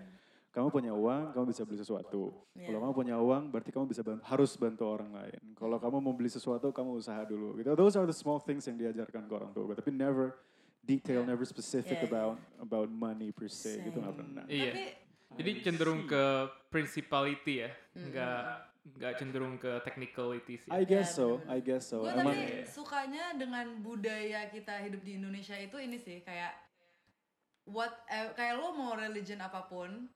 kamu punya uang, kamu bisa beli sesuatu. Iya. Kalau kamu punya uang, berarti kamu bisa bantu, harus bantu orang lain. Kalau kamu mau beli sesuatu, kamu usaha dulu. Gitu. Those are the small things yang diajarkan ke orang tua. Tapi never detail, never specific Yeah, yeah. about about money per se. Gitu nggak pernah. Iya. Tapi Jadi cenderung ke principality ya, nggak nggak cenderung ke technicality sih. I guess so, I guess so. gue Emang tapi sukanya dengan budaya kita hidup di Indonesia itu ini sih kayak what eh, kayak lo mau religion apa pun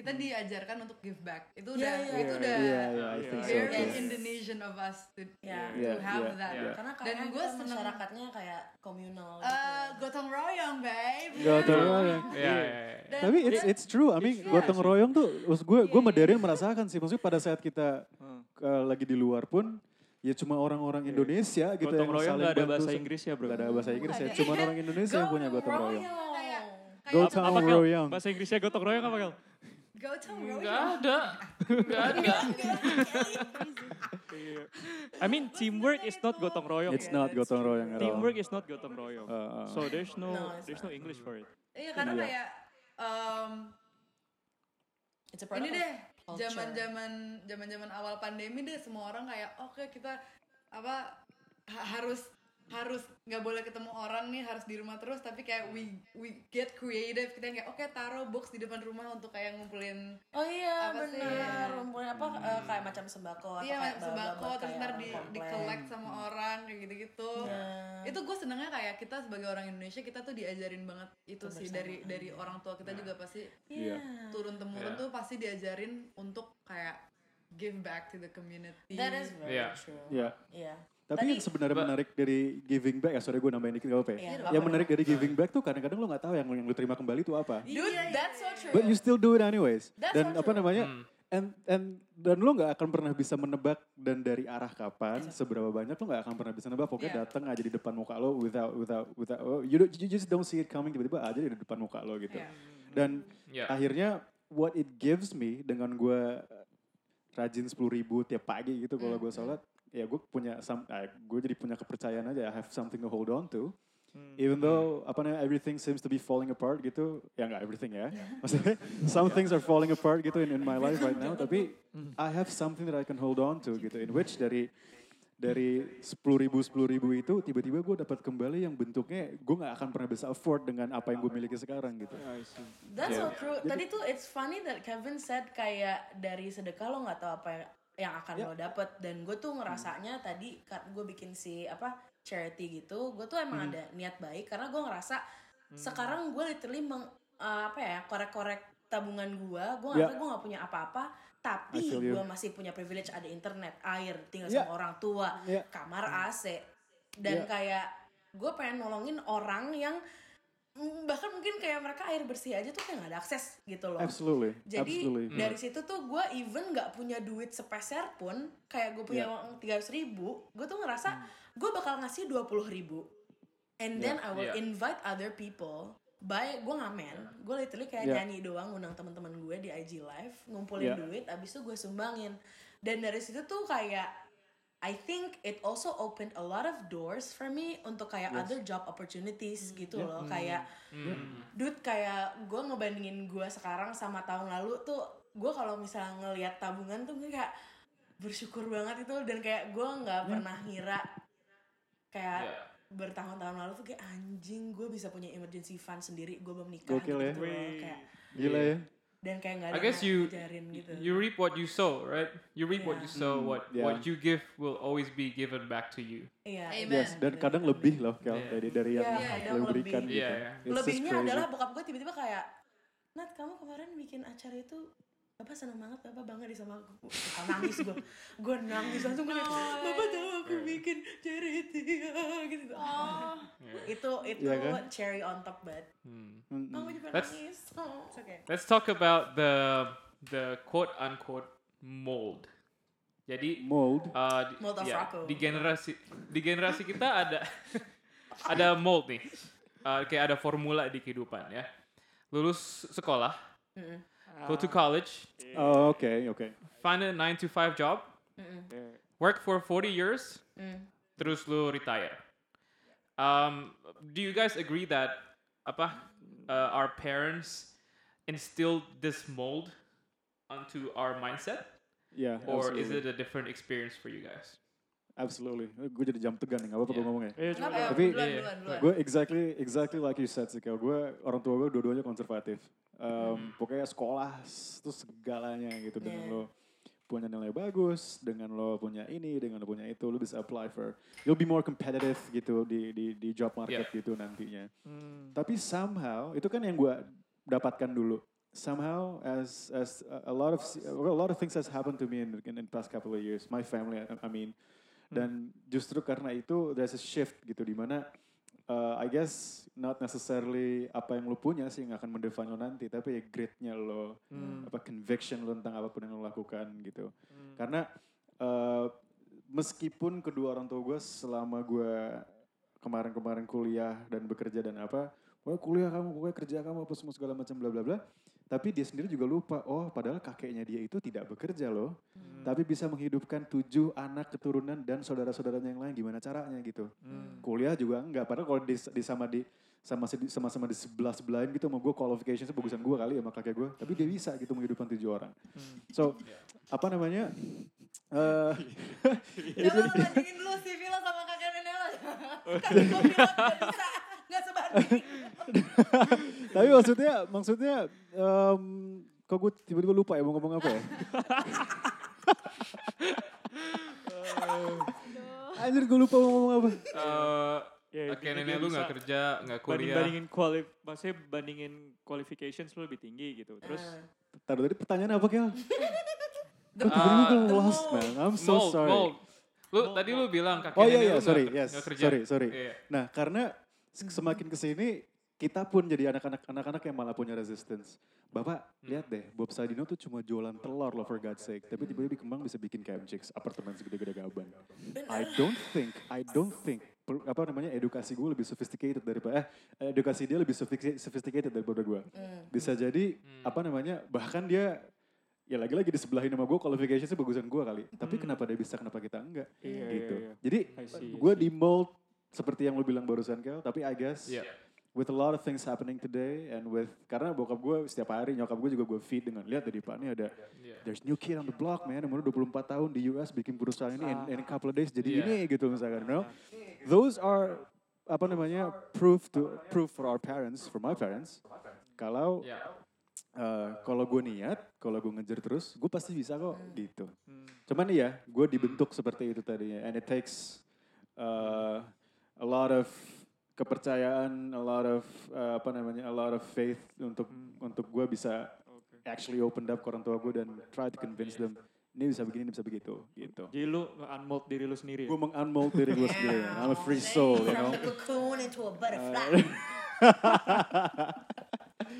kita diajarkan untuk give back itu udah Yeah, yeah. itu Yeah, udah yeah, yeah, so very. Yes. Indonesian of us to, Yeah. to Yeah, have yeah, that yeah. Karena Dan gue seneng- masyarakatnya kayak komunal. Eh, gitu ya. gotong royong babe Gotong royong. Iya, iya, iya. Dan- Tapi it's it's true. I mean, gotong royong tuh, gue, gue sama Darren merasakan sih. Maksudnya pada saat kita uh, lagi di luar pun, ya cuma orang-orang Indonesia gitu Gotong yang royong saling nggak ada bantu bahasa Inggris ya bro? Nggak ada bahasa Inggris ya, cuma orang Indonesia yang punya gotong royong. kayak kayak Gotong royong. Bahasa Inggrisnya gotong royong apa Kel? Gotong Nggak royong ada, nggak ada. I mean teamwork is not gotong royong. It's not gotong royong at all. Teamwork is not gotong royong. Uh, uh. So there's no, there's no English for it. iya karena Iya. kayak um, It's a ini deh culture. zaman zaman zaman zaman awal pandemi deh semua orang kayak oke kita apa ha- harus harus nggak boleh ketemu orang nih harus di rumah terus tapi kayak we we get creative kita yang kayak oke taruh box di depan rumah untuk kayak ngumpulin Oh iya Apa sih? benar. Rumpun apa eh, kayak macam sembako atau iya kayak sembako terus ntar di komplek. di collect sama orang kayak gitu gitu Iya. itu gue senengnya kayak kita sebagai orang Indonesia kita tuh diajarin banget itu sih dari dari orang tua kita juga pasti Iya. turun temurun Yeah. tuh pasti diajarin untuk kayak give back to the community That is very Iya. true. Ya. Iya. Tapi Tadi- yang sebenarnya menarik dari giving back, ya sorry gue nambahin dikit gak apa ya. Iya, yang apa-apa. menarik dari giving back tuh kadang-kadang lo gak tahu yang, yang lo terima kembali itu apa. Dude, that's so true. But you still do it anyways. That's dan so apa namanya? Hmm. And and dan lo nggak akan pernah bisa menebak dan dari arah kapan seberapa banyak lo nggak akan pernah bisa nebak. Pokoknya Yeah. datang aja di depan muka lo without without without oh, you don't, you just don't see it coming tiba-tiba aja di depan muka lo gitu. Yeah. Dan Ya. akhirnya what it gives me dengan gue rajin sepuluh ribu tiap pagi gitu kalau Hmm. gue sholat ya gue punya some, gue jadi punya kepercayaan aja I have something to hold on to. Even though apa namanya everything seems to be falling apart gitu. Ya nggak everything ya. Maksudnya some things are falling apart gitu in, in my life right now. Tapi I have something that I can hold on to gitu. In which dari dari sepuluh ribu sepuluh ribu itu tiba-tiba gue dapat kembali yang bentuknya gue nggak akan pernah bisa afford dengan apa yang gue miliki sekarang gitu. That's so true. Tadi tuh it's funny that Kevin said kayak dari sedekah lo nggak tahu apa yang, akan Yeah. lo dapet dan gue tuh ngerasanya tadi kan gue bikin si apa charity gitu, gue tuh emang ada niat baik karena gue ngerasa sekarang gue literally meng, uh, apa ya korek-korek tabungan gue, gue ngerasa Yeah. gue nggak punya apa-apa, tapi gue masih punya privilege ada internet, air, tinggal Yeah. sama orang tua, Yeah. kamar AC dan Yeah. kayak gue pengen nolongin orang yang bahkan mungkin kayak mereka air bersih aja tuh kayak nggak ada akses gitu loh. absolutely Jadi absolutely dari situ tuh gue even nggak punya duit sepeser pun kayak gue punya Yeah. uang tiga ribu, gue tuh ngerasa gue bakal ngasih dua puluh ribu, and then I will Yeah. invite other people. By gue ngamen, gue literally kayak Yeah. nyanyi doang undang teman-teman gue di IG live, ngumpulin Yeah. duit, abis itu gue sumbangin. Dan dari situ tuh kayak I think it also opened a lot of doors for me untuk kayak Yes. other job opportunities gitu Yeah. loh. Kayak Hmm. dude kayak gue ngebandingin gue sekarang sama tahun lalu tuh gue kalau misalnya ngelihat tabungan tuh gue kayak bersyukur banget itu dan kayak gue nggak pernah ngira kayak Yeah. bertahun-tahun lalu tuh kayak anjing gue bisa punya emergency fund sendiri gue belum nikah Gokil ya. gitu loh kayak gila ya dan kayak nggak I ada guess yang you ngajarin gitu you reap what you sow, right? You reap what Yeah. you sow. Hmm, What yeah. what you give will always be given back to you. iya Amen. Yes, dan kadang lebih loh Kel Yeah. dari dari yang Iya, kadang lo berikan lebih. gitu. Iya, iya. Just lebihnya adalah bokap gue tiba-tiba kayak Nat kamu kemarin bikin acara itu Bapak seneng banget, Bapak bangga di sama aku. Bukan nangis gue. Gue nangis langsung gue kayak, Bapak tahu aku bikin charity ya, gitu. Itu itu Iya kan? cherry on top banget. Hmm. Oh, gue juga That's- nangis. Oh, it's okay. Let's talk about the the quote unquote mold. Jadi Mold. uh, di, Mold of ya, Rocco. di generasi di generasi kita ada ada mold nih. Uh, kayak ada formula di kehidupan ya. Lulus sekolah, go to college, Oh, okay, oke. find a 9 to 5 job, work for 40 years, Mm. terus lu retire. Um, do you guys agree that apa uh, our parents instilled this mold onto our mindset, Yeah, or is it a different experience for you guys? Absolutely. Gue jadi jam tegan nih, gak apa-apa gue Yeah. ngomongnya. Iya, cuma Kenapa ya? Tapi- duluan, Iya, duluan, duluan. Gue exactly exactly like you said sih, Kel. Gue orang tua gue dua-duanya konservatif. Um, Pokoknya sekolah s- itu segalanya gitu dengan Yeah. lo punya nilai bagus, dengan lo punya ini, dengan lo punya itu, lo bisa apply for, you'll be more competitive gitu di di di job market gitu nantinya. Hmm. Tapi somehow itu kan yang gue dapatkan dulu. Somehow as as a- lot of a lot of things has happened to me in in the past couple of years. My family, I, I mean, dan justru karena itu there's a shift gitu di mana uh, I guess not necessarily apa yang lo punya sih yang akan mendefine lo nanti, tapi ya gritnya lo, Hmm. apa conviction lo tentang apa pun yang lo lakukan gitu. Hmm. Karena uh, meskipun kedua orang tua gue selama gue kemarin-kemarin kuliah dan bekerja dan apa, pokoknya kuliah kamu, pokoknya kerja kamu apa semua segala macam bla bla bla. Tapi dia sendiri juga lupa, oh padahal kakeknya dia itu tidak bekerja loh. Hmm. Tapi bisa menghidupkan tujuh anak keturunan dan saudara-saudaranya yang lain gimana caranya gitu. Hmm. Kuliah juga enggak, padahal kalau di, di sama di sama sama sama di sebelah sebelahin gitu sama gue qualification bagusan gue kali ya sama kakek gue tapi dia bisa gitu menghidupkan tujuh orang Hmm. so apa namanya eh Ya lo bandingin dulu CV lo sama kakek nenek lo. Kan gue bilang gak bisa, gak sebanding. tapi maksudnya maksudnya em kok gue tiba-tiba lupa ya mau ngomong apa ya Anjir gue lupa mau ngomong apa Uh, Ya, Oke, nenek lu nggak bisa kerja, nggak banding kuliah. bandingin kuali maksudnya bandingin qualifications lu lebih tinggi gitu terus Taruh tadi pertanyaan apa Kel? Gue tiba-tiba gue the lost mold. man, I'm so mold, sorry. mold. Lu tadi lu bilang kakek Oh iya nenek iya lu sorry nggak- yes nggak kerja. sorry sorry. Iya. Nah karena semakin ke sini kita pun jadi anak-anak anak-anak yang malah punya resistance. Bapak lihat deh Bob Sadino tuh cuma jualan telur loh for God's sake. Tapi tiba-tiba di Kemang bisa bikin camp chicks, apartemen segede-gede gaban. I don't think, I don't think per- apa namanya edukasi gue lebih sophisticated daripada eh edukasi dia lebih sophisticated, sophisticated daripada gue. Bisa jadi apa namanya bahkan dia ya lagi-lagi di sebelahin sama gue qualificationnya bagusan gue kali. Tapi kenapa dia bisa, kenapa kita enggak? Iya, gitu. iya, iya. Jadi gue di mold seperti yang lo bilang barusan Kel, tapi I guess Iya. With a lot of things happening today and with karena bokap gue setiap hari nyokap gue juga gue feed dengan lihat tadi pak ini ada Iya. there's new kid on the block man umur 24 tahun di US bikin perusahaan ini and in a couple of days jadi Iya. ini gitu misalkan you know those are apa namanya proof to proof for our parents for my parents kalau Iya. eh, kalau gue niat kalau gue ngejar terus gue pasti bisa kok gitu Hmm. cuman iya gue dibentuk seperti itu tadinya and it takes uh, a lot of kepercayaan a lot of uh, apa namanya a lot of faith untuk untuk gue bisa Oke. actually open up ke orang tua gue dan try to convince them ini bisa begini ini bisa begitu gitu Jadi lu nge-unmold diri lu sendiri ya? gue mengunmold diri gue sendiri I'm a free soul you From know cocoon into a butterfly.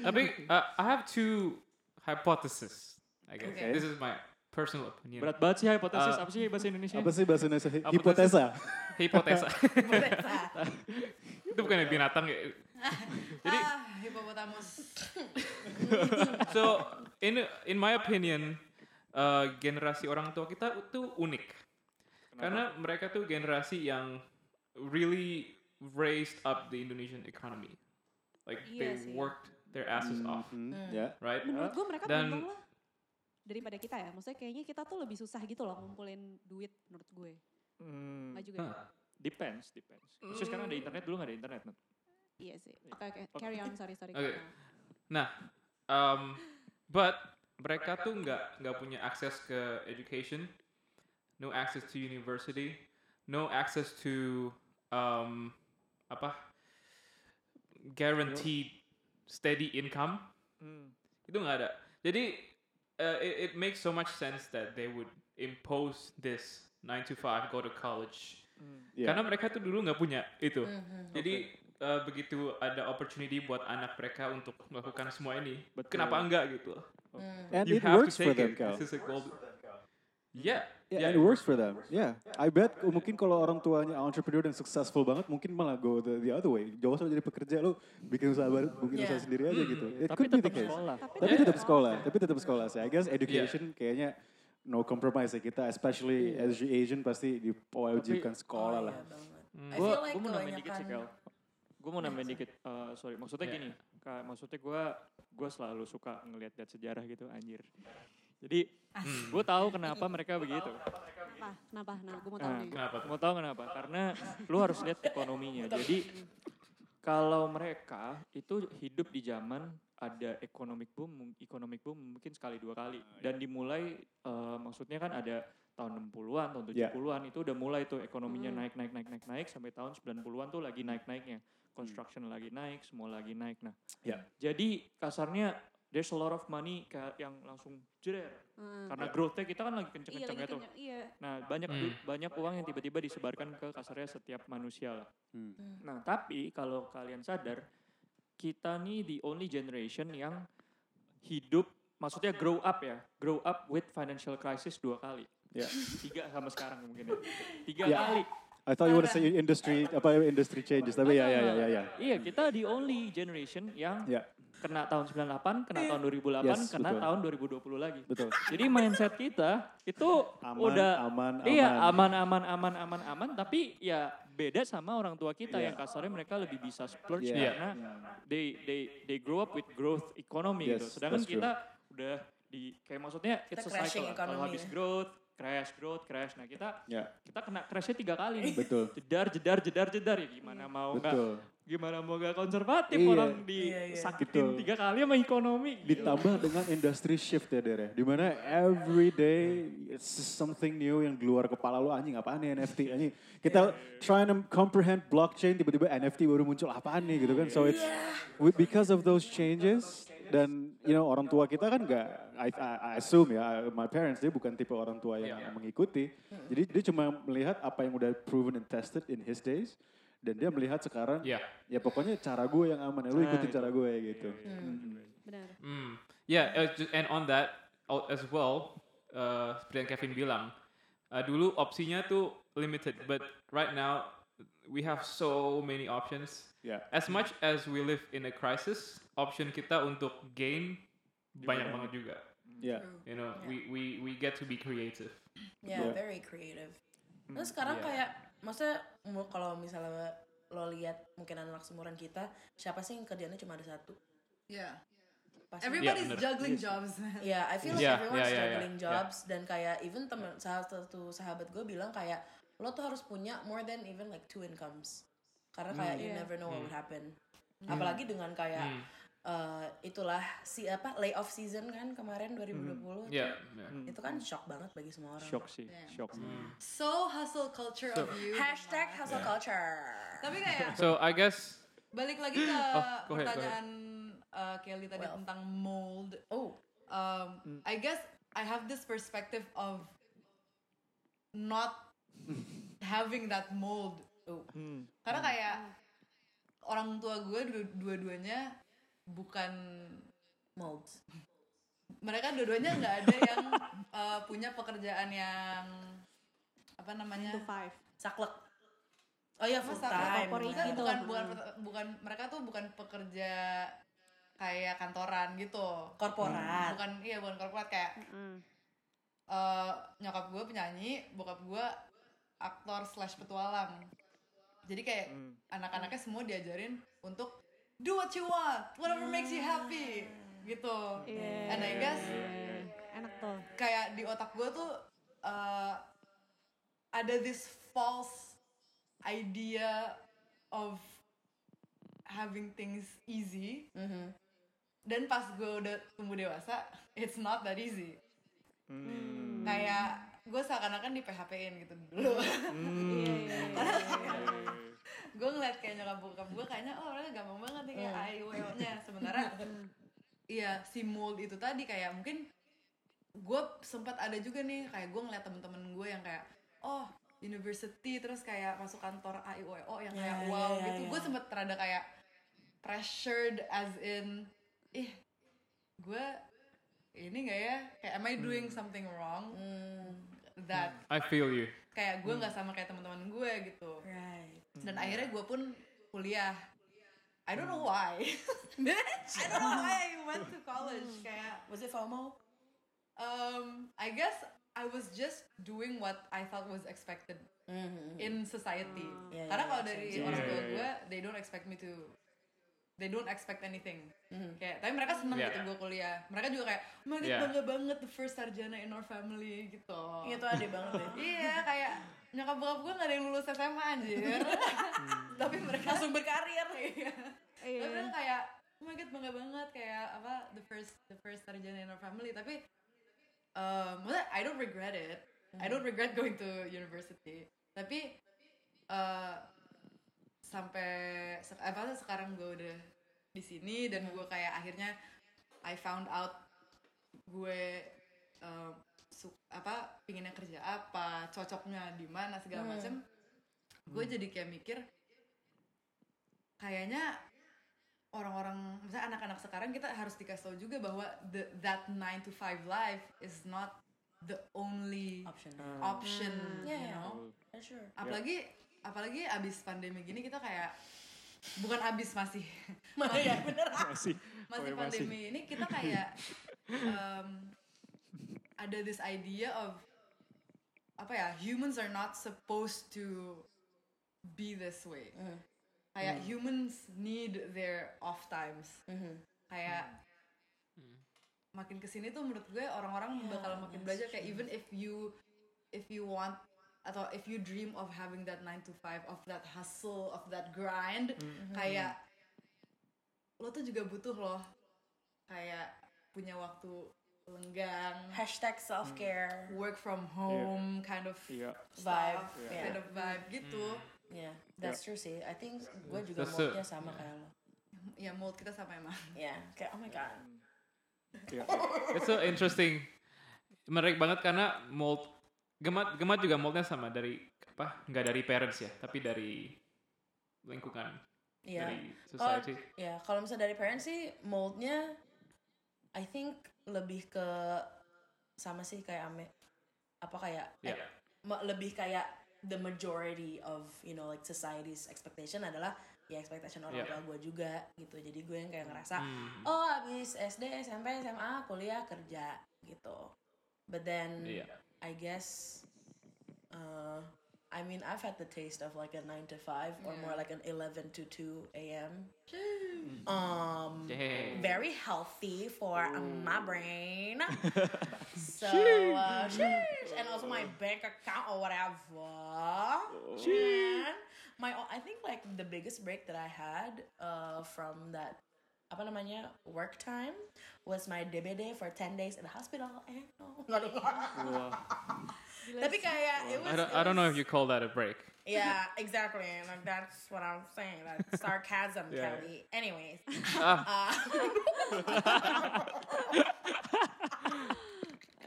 Tapi uh, I have two hypotheses. I guess Okay. this is my personal opinion. Berat banget sih hipotesis, Uh, apa sih bahasa Indonesia? apa sih bahasa Indonesia Apa hipotesa Hipotesa. Itu bukan binatang ya. Jadi Ah, hipopotamus. so in in my opinion uh, generasi orang tua kita itu unik karena mereka tuh generasi yang really raised up the Indonesian economy like Iya they sih. worked their asses off Hmm, ya right Menurut gue mereka Dan- beruntung lah daripada kita ya. Maksudnya kayaknya kita tuh lebih susah gitu loh ngumpulin duit menurut gue. Hmm, Enggak juga ya? Huh. Depends, depends. Maksudnya sekarang ada internet, dulu gak ada internet. Nat. Iya sih. Oke, oke. Carry on, sorry, sorry. Oke. Nah, um, but mereka tuh nggak nggak punya akses ke education, no access to university, no access to um, apa guaranteed steady income Hmm. itu nggak ada. Jadi uh, it, it makes so much sense that they would impose this 9 to 5 go to college Hmm. ya karena mereka tuh dulu nggak punya itu. Mhm. Jadi uh, begitu ada opportunity buat anak mereka untuk melakukan semua ini, Betul. kenapa enggak gitu? and you it have works to for them it. Cal This is a gold. Yeah, Yeah, and it works for them. Yeah, I bet uh, mungkin kalau orang tuanya entrepreneur dan successful banget, mungkin malah go the, the other way. Jauh usah jadi pekerja, lu bikin usaha baru, bikin usaha Yeah. sendiri aja gitu. It Tapi could be the tetap case. sekolah. Tapi Yeah. tetap sekolah, tapi tetap sekolah sih. I guess education kayaknya no compromise ya kita, especially as Asian pasti diwajibkan sekolah lah. Oh, iya. Hmm. Gue like mau nambahin dikit sih, Kel. Gue mau nambahin dikit, eh, sorry, maksudnya Yeah. gini, Kak, maksudnya gue gue selalu suka ngelihat lihat sejarah gitu, anjir. Jadi gue tahu kenapa mereka begitu. Apa? Kenapa? Nah, gue mau tahu Nah. Kenapa? Mau tahu kenapa? Karena lu harus lihat ekonominya. Jadi kalau mereka itu hidup di zaman ada economic boom, economic boom mungkin sekali dua kali. Dan dimulai eh, maksudnya kan ada tahun 60-an, tahun Ya. 70-an itu udah mulai tuh ekonominya Hmm. naik naik naik naik naik sampai tahun 90-an tuh lagi naik-naiknya. Construction lagi naik, semua lagi naik. Nah, Ya. jadi kasarnya there's a lot of money kayak yang langsung jeder. Hmm. Karena growth-nya kita kan lagi kenceng-kencengnya tuh. kenyang. Iya. Nah, banyak Hmm. banyak uang yang tiba-tiba disebarkan ke kasarnya setiap manusia lah. Hmm. Nah, tapi kalau kalian sadar, kita nih the only generation yang hidup, maksudnya grow up ya, grow up with financial crisis dua kali. Ya. Tiga sama sekarang mungkin ya. Tiga Ya. kali. I thought you want to say industry apa industry changes tapi ya ya ya ya ya. Iya, kita the only generation yang Ya, kena tahun 98, kena tahun 2008, Yes, kena betul. tahun 2020 lagi. betul. Jadi mindset kita itu Aman, udah aman, iya aman. aman aman aman aman tapi ya beda sama orang tua kita Iya. yang kasarnya mereka lebih bisa splurge Iya. karena they they they grow up with growth economy gitu. Yes, Sedangkan that's true. kita udah di kayak maksudnya Kita it's a crashing cycle. Kalau economy habis ya. growth, crash, growth, crash. Nah, kita Ya, kita kena crashnya tiga kali nih. betul. Jedar, jedar, jedar, jedar ya gimana mau nggak Betul. Gimana mau nggak konservatif Iya. orang Iya, iya. disakitin Betul. tiga kali sama ekonomi. Ditambah dengan industry shift ya Dere, di mana every day it's something new yang di luar kepala lu anjing apaan nih NFT anjing. Kita trying to comprehend blockchain tiba-tiba NFT baru muncul apaan nih gitu kan. So it's we- because of those changes dan you know orang tua kita kan nggak I, I, I assume ya my parents dia bukan tipe orang tua yang Yeah. mengikuti. Jadi dia cuma melihat apa yang udah proven and tested in his days dan dia melihat sekarang Yeah. ya pokoknya cara gue yang aman ya lu Nah, ikutin itu. cara gue gitu. Benar. Hmm. Yeah, uh, ju- and on that as well, uh, seperti yang Kevin bilang, uh, dulu opsinya tuh limited, but right now we have so many options. Ya. As much as we live in a crisis, option kita untuk gain banyak banget juga. Ya. You know, Yeah. we, we we get to be creative. Yeah, Betul. very creative. Terus sekarang iya. kayak, maksudnya kalau misalnya lo lihat mungkin anak seumuran kita, siapa sih yang kerjanya cuma ada satu? Yeah. Pasti. Everybody's bener. juggling jobs. Yeah, I feel like Yeah, everyone's yeah, yeah, yeah, juggling yeah. jobs dan kayak even temen salah satu sahabat gue bilang kayak lo tuh harus punya more than even like two incomes karena kayak you Yeah. never know what would happen. Hmm. Apalagi dengan kayak eh, itulah si apa layoff season kan kemarin 2020 Yeah. yeah. itu kan shock banget bagi semua orang. Shock sih, Yeah. shock. so hustle culture of you. Hashtag hustle culture. Tapi kayak So I guess balik lagi ke Oh, go ahead, go pertanyaan uh, Kelly tadi Well. tentang mold. Oh, Um, I guess I have this perspective of not having that mold. oh. Hmm. Karena kayak orang tua gue dua- dua-duanya bukan molds. mereka dua-duanya nggak ada yang uh, punya pekerjaan yang apa namanya To five. Saklek. Oh iya full time. Maksudnya gitu bukan loh. bukan bukan mereka tuh bukan pekerja kayak kantoran gitu Korporat. bukan iya bukan korporat kayak Mm. eh, nyokap gue penyanyi bokap gue aktor slash petualang jadi kayak Hmm. anak-anaknya semua diajarin untuk do what you want whatever makes you happy gitu Iya. and I guess. Enak tuh. kayak di otak gue tuh uh, ada this false idea of having things easy Mhm. dan pas gue udah tumbuh dewasa it's not that easy Hmm. kayak gue seakan-akan di PHP-in gitu dulu Hmm. Iya, iya, iya. Gue ngeliat kayak nyokap bokap gue kayaknya oh mereka gampang banget nih kayak Hmm. nya sementara iya si mold itu tadi kayak mungkin gue sempat ada juga nih kayak gue ngeliat temen-temen gue yang kayak oh university terus kayak masuk kantor AIUEO yang kayak Ya, ya, wow ya, gitu ya. gue sempet terada kayak pressured as in ih gue ini gak ya kayak am I doing something wrong Hmm. that I feel you. kayak gue nggak sama kayak teman-teman gue gitu Right. Dan akhirnya gue pun kuliah. I don't know why. I don't know why I went to college. Kayak Was it FOMO? um I guess I was just doing what I thought was expected Mhm. in society. Yeah, karena yeah, kalau yeah, dari same, orang tua Yeah, gue they don't expect me to they don't expect anything. Kayak tapi mereka seneng Yeah. gitu gue kuliah. Mereka juga kayak, oh my God, Yeah. bangga banget the first sarjana in our family gitu. Itu adek banget ya. iya kayak nyokap bokap gue gak ada yang lulus SMA anjir. tapi mereka Langsung berkarir. Iya. Iya. Tapi mereka kayak, oh my god bangga banget kayak apa the first the first sarjana in our family. Tapi um, maksudnya I don't regret it. I don't regret going to university. Tapi uh, sampai apa sekarang gue udah di sini dan gue kayak akhirnya I found out gue um, su- apa pinginnya kerja apa cocoknya di mana segala macam gue jadi kayak mikir kayaknya orang-orang misalnya anak-anak sekarang kita harus dikasih tahu juga bahwa the, that 9 to 5 life is not the only Option. option Yeah, you yeah. know Yeah, sure. apalagi apalagi abis pandemi gini kita kayak bukan abis masih. Ya bener. Masih. masih pandemi. Ini kita kayak um, ada this idea of apa ya humans are not supposed to be this way. Kayak humans need their off times. Kayak makin ke sini tuh menurut gue orang-orang bakal makin belajar kayak even if you if you want atau if you dream of having that 9 to 5 of that hustle of that grind kayak lo tuh juga butuh loh kayak punya waktu lenggang Hashtag self care. work from home kind of Iya. Vibe, yeah. kind of vibe gitu Yeah, that's true sih. I think gue juga That's a- moodnya sama kayak lo. ya mood kita sama emang Yeah, kayak oh my god. Iya. It's so interesting. Menarik banget karena mold gemat gemat juga moldnya sama dari apa? Nggak dari parents ya, tapi dari lingkungan, Iya. dari society. ya kalau misalnya dari parents sih moldnya, I think lebih ke sama sih kayak ame apa kayak Yeah. eh, lebih kayak the majority of you know like society's expectation adalah ya expectation orang Yeah. tua gue juga gitu jadi gue yang kayak ngerasa Hmm. oh abis SD SMP SMA kuliah kerja gitu but then Iya. I guess uh, I mean I've had the taste of like a 9 to 5 or more like an 11 to 2 a.m. Um Dang. very healthy for uh, my brain. so uh, sheesh. and also my bank account or whatever. And my o- I think like the biggest break that I had uh, from that apa namanya work time was my DBD for 10 days in the hospital. Eh, no. Wah. Tapi kayak it was I don't, it I don't know if you call that a break. Yeah, exactly. Like that's what I'm saying. That's sarcasm, Yeah. Kelly. Anyways. Ah.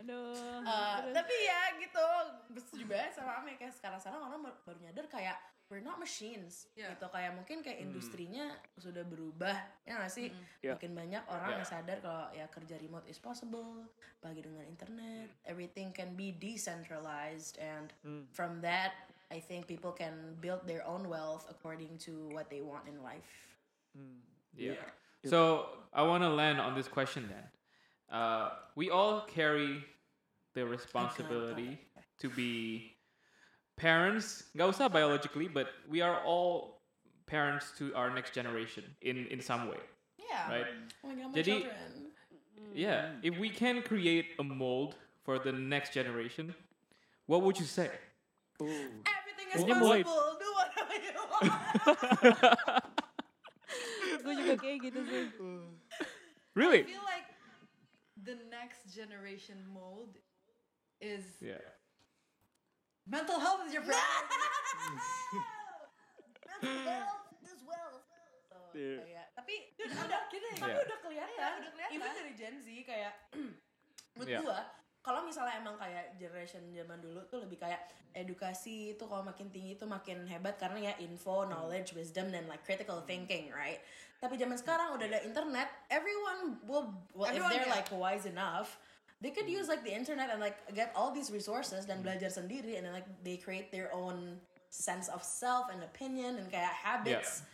Aduh. Uh, tapi ya gitu setuju banget sama Ame kayak sekarang-sekarang orang bar- baru nyadar kayak we're not machines Yeah. gitu. Kayak mungkin kayak industrinya sudah berubah ya gak sih? Yeah. makin banyak orang Yeah. yang sadar kalau ya kerja remote is possible bagi dengan internet everything can be decentralized and from that I think people can build their own wealth according to what they want in life. Yeah. So I want to land on this question then. Uh, we all carry the responsibility to be parents. Gak usah biologically, but we are all parents to our next generation in in some way, yeah right? oh my god my Jadi- children Yeah. If we can create a mold for the next generation, what would you say? everything is Kayaknya possible do whatever you want gue juga kayak gitu sih. Really? I feel like the next generation mold is Yeah. Mental health is your priority. Mental health is wealth. So, Iya. kayak, tapi udah kidding, tapi Yeah. udah kelihatan, Iya, udah kelihatan. even dari Gen Z kayak menurut Yeah. gua kalau misalnya emang kayak generation zaman dulu tuh lebih kayak edukasi itu kalau makin tinggi tuh makin hebat karena ya info, knowledge, wisdom dan like critical thinking, right? Tapi zaman sekarang udah ada internet, everyone will, well, if Everyone, they're yeah. like wise enough, they could use like the internet and like get all these resources dan belajar sendiri and then like they create their own sense of self and opinion and kayak habits.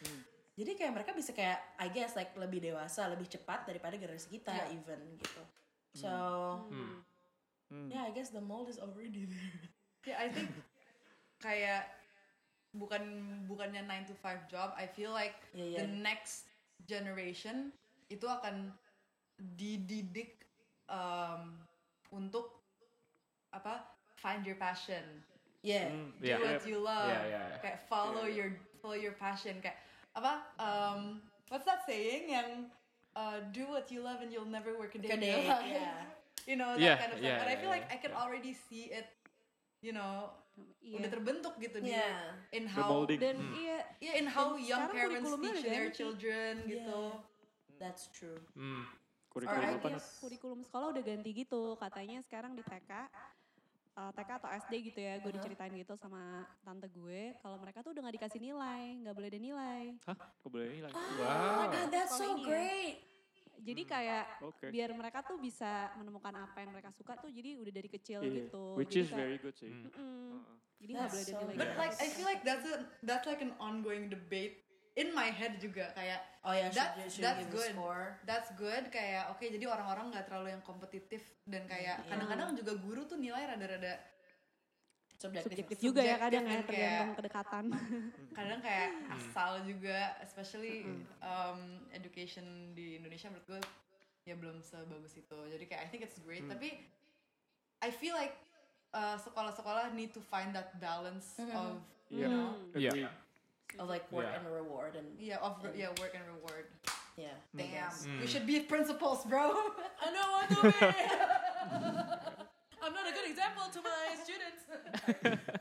Jadi kayak mereka bisa kayak I guess like lebih dewasa, lebih cepat daripada generasi kita Yeah. even gitu. So yeah, I guess the mold is already there. Yeah, I think kayak bukan bukannya 9 to 5 job. I feel like Iya, iya. the next generation itu akan dididik um, untuk apa find your passion Yeah. Mm, do Yeah. what you love Yeah, yeah, yeah. kayak follow your follow your passion kayak apa um, what's that saying yang uh, do what you love and you'll never work a day in your life yeah. you know that Yeah, kind of yeah, stuff and I yeah, feel like yeah, I can yeah. already see it you know Iya. udah terbentuk gitu di Yeah. in The how. Dan Hmm. iya, yeah in how Dan young parents teach their children gitu That's true. Mm. Kurikulum apa nih? guess- kurikulum sekolah udah ganti gitu. Katanya sekarang di TK, uh, TK atau SD gitu ya, gue diceritain gitu sama tante gue, kalau mereka tuh udah gak dikasih nilai, nggak boleh ada nilai. Hah? Kok boleh hilang? Oh my Wow. god, that's so ya. great. Jadi kayak Oke. biar mereka tuh bisa menemukan apa yang mereka suka tuh, jadi udah dari kecil Iya, gitu. Which Jadi is kayak- very good sih. Mm. Mm-mm. Heeh. Jadi nggak That's boleh ada so nilai. but gitu. like I feel like that's a that's like an ongoing debate in my head juga kayak Oh yeah, That- should, should that's good. score. that's good kayak oke jadi orang-orang nggak terlalu yang kompetitif dan kayak kadang-kadang juga guru tuh nilai rada-rada subjektif juga ya kadang ya dan kayak- tergantung kedekatan. kadang kayak asal juga especially um, education di Indonesia menurut gue ya belum sebagus itu jadi kayak I think it's great tapi I feel like uh, sekolah-sekolah need to find that balance of Iya. you know Yeah. Of like work Yeah. and reward and yeah of yeah work and reward yeah. I damn guess. we should be principals bro I know what to be. I'm not a good example to my students.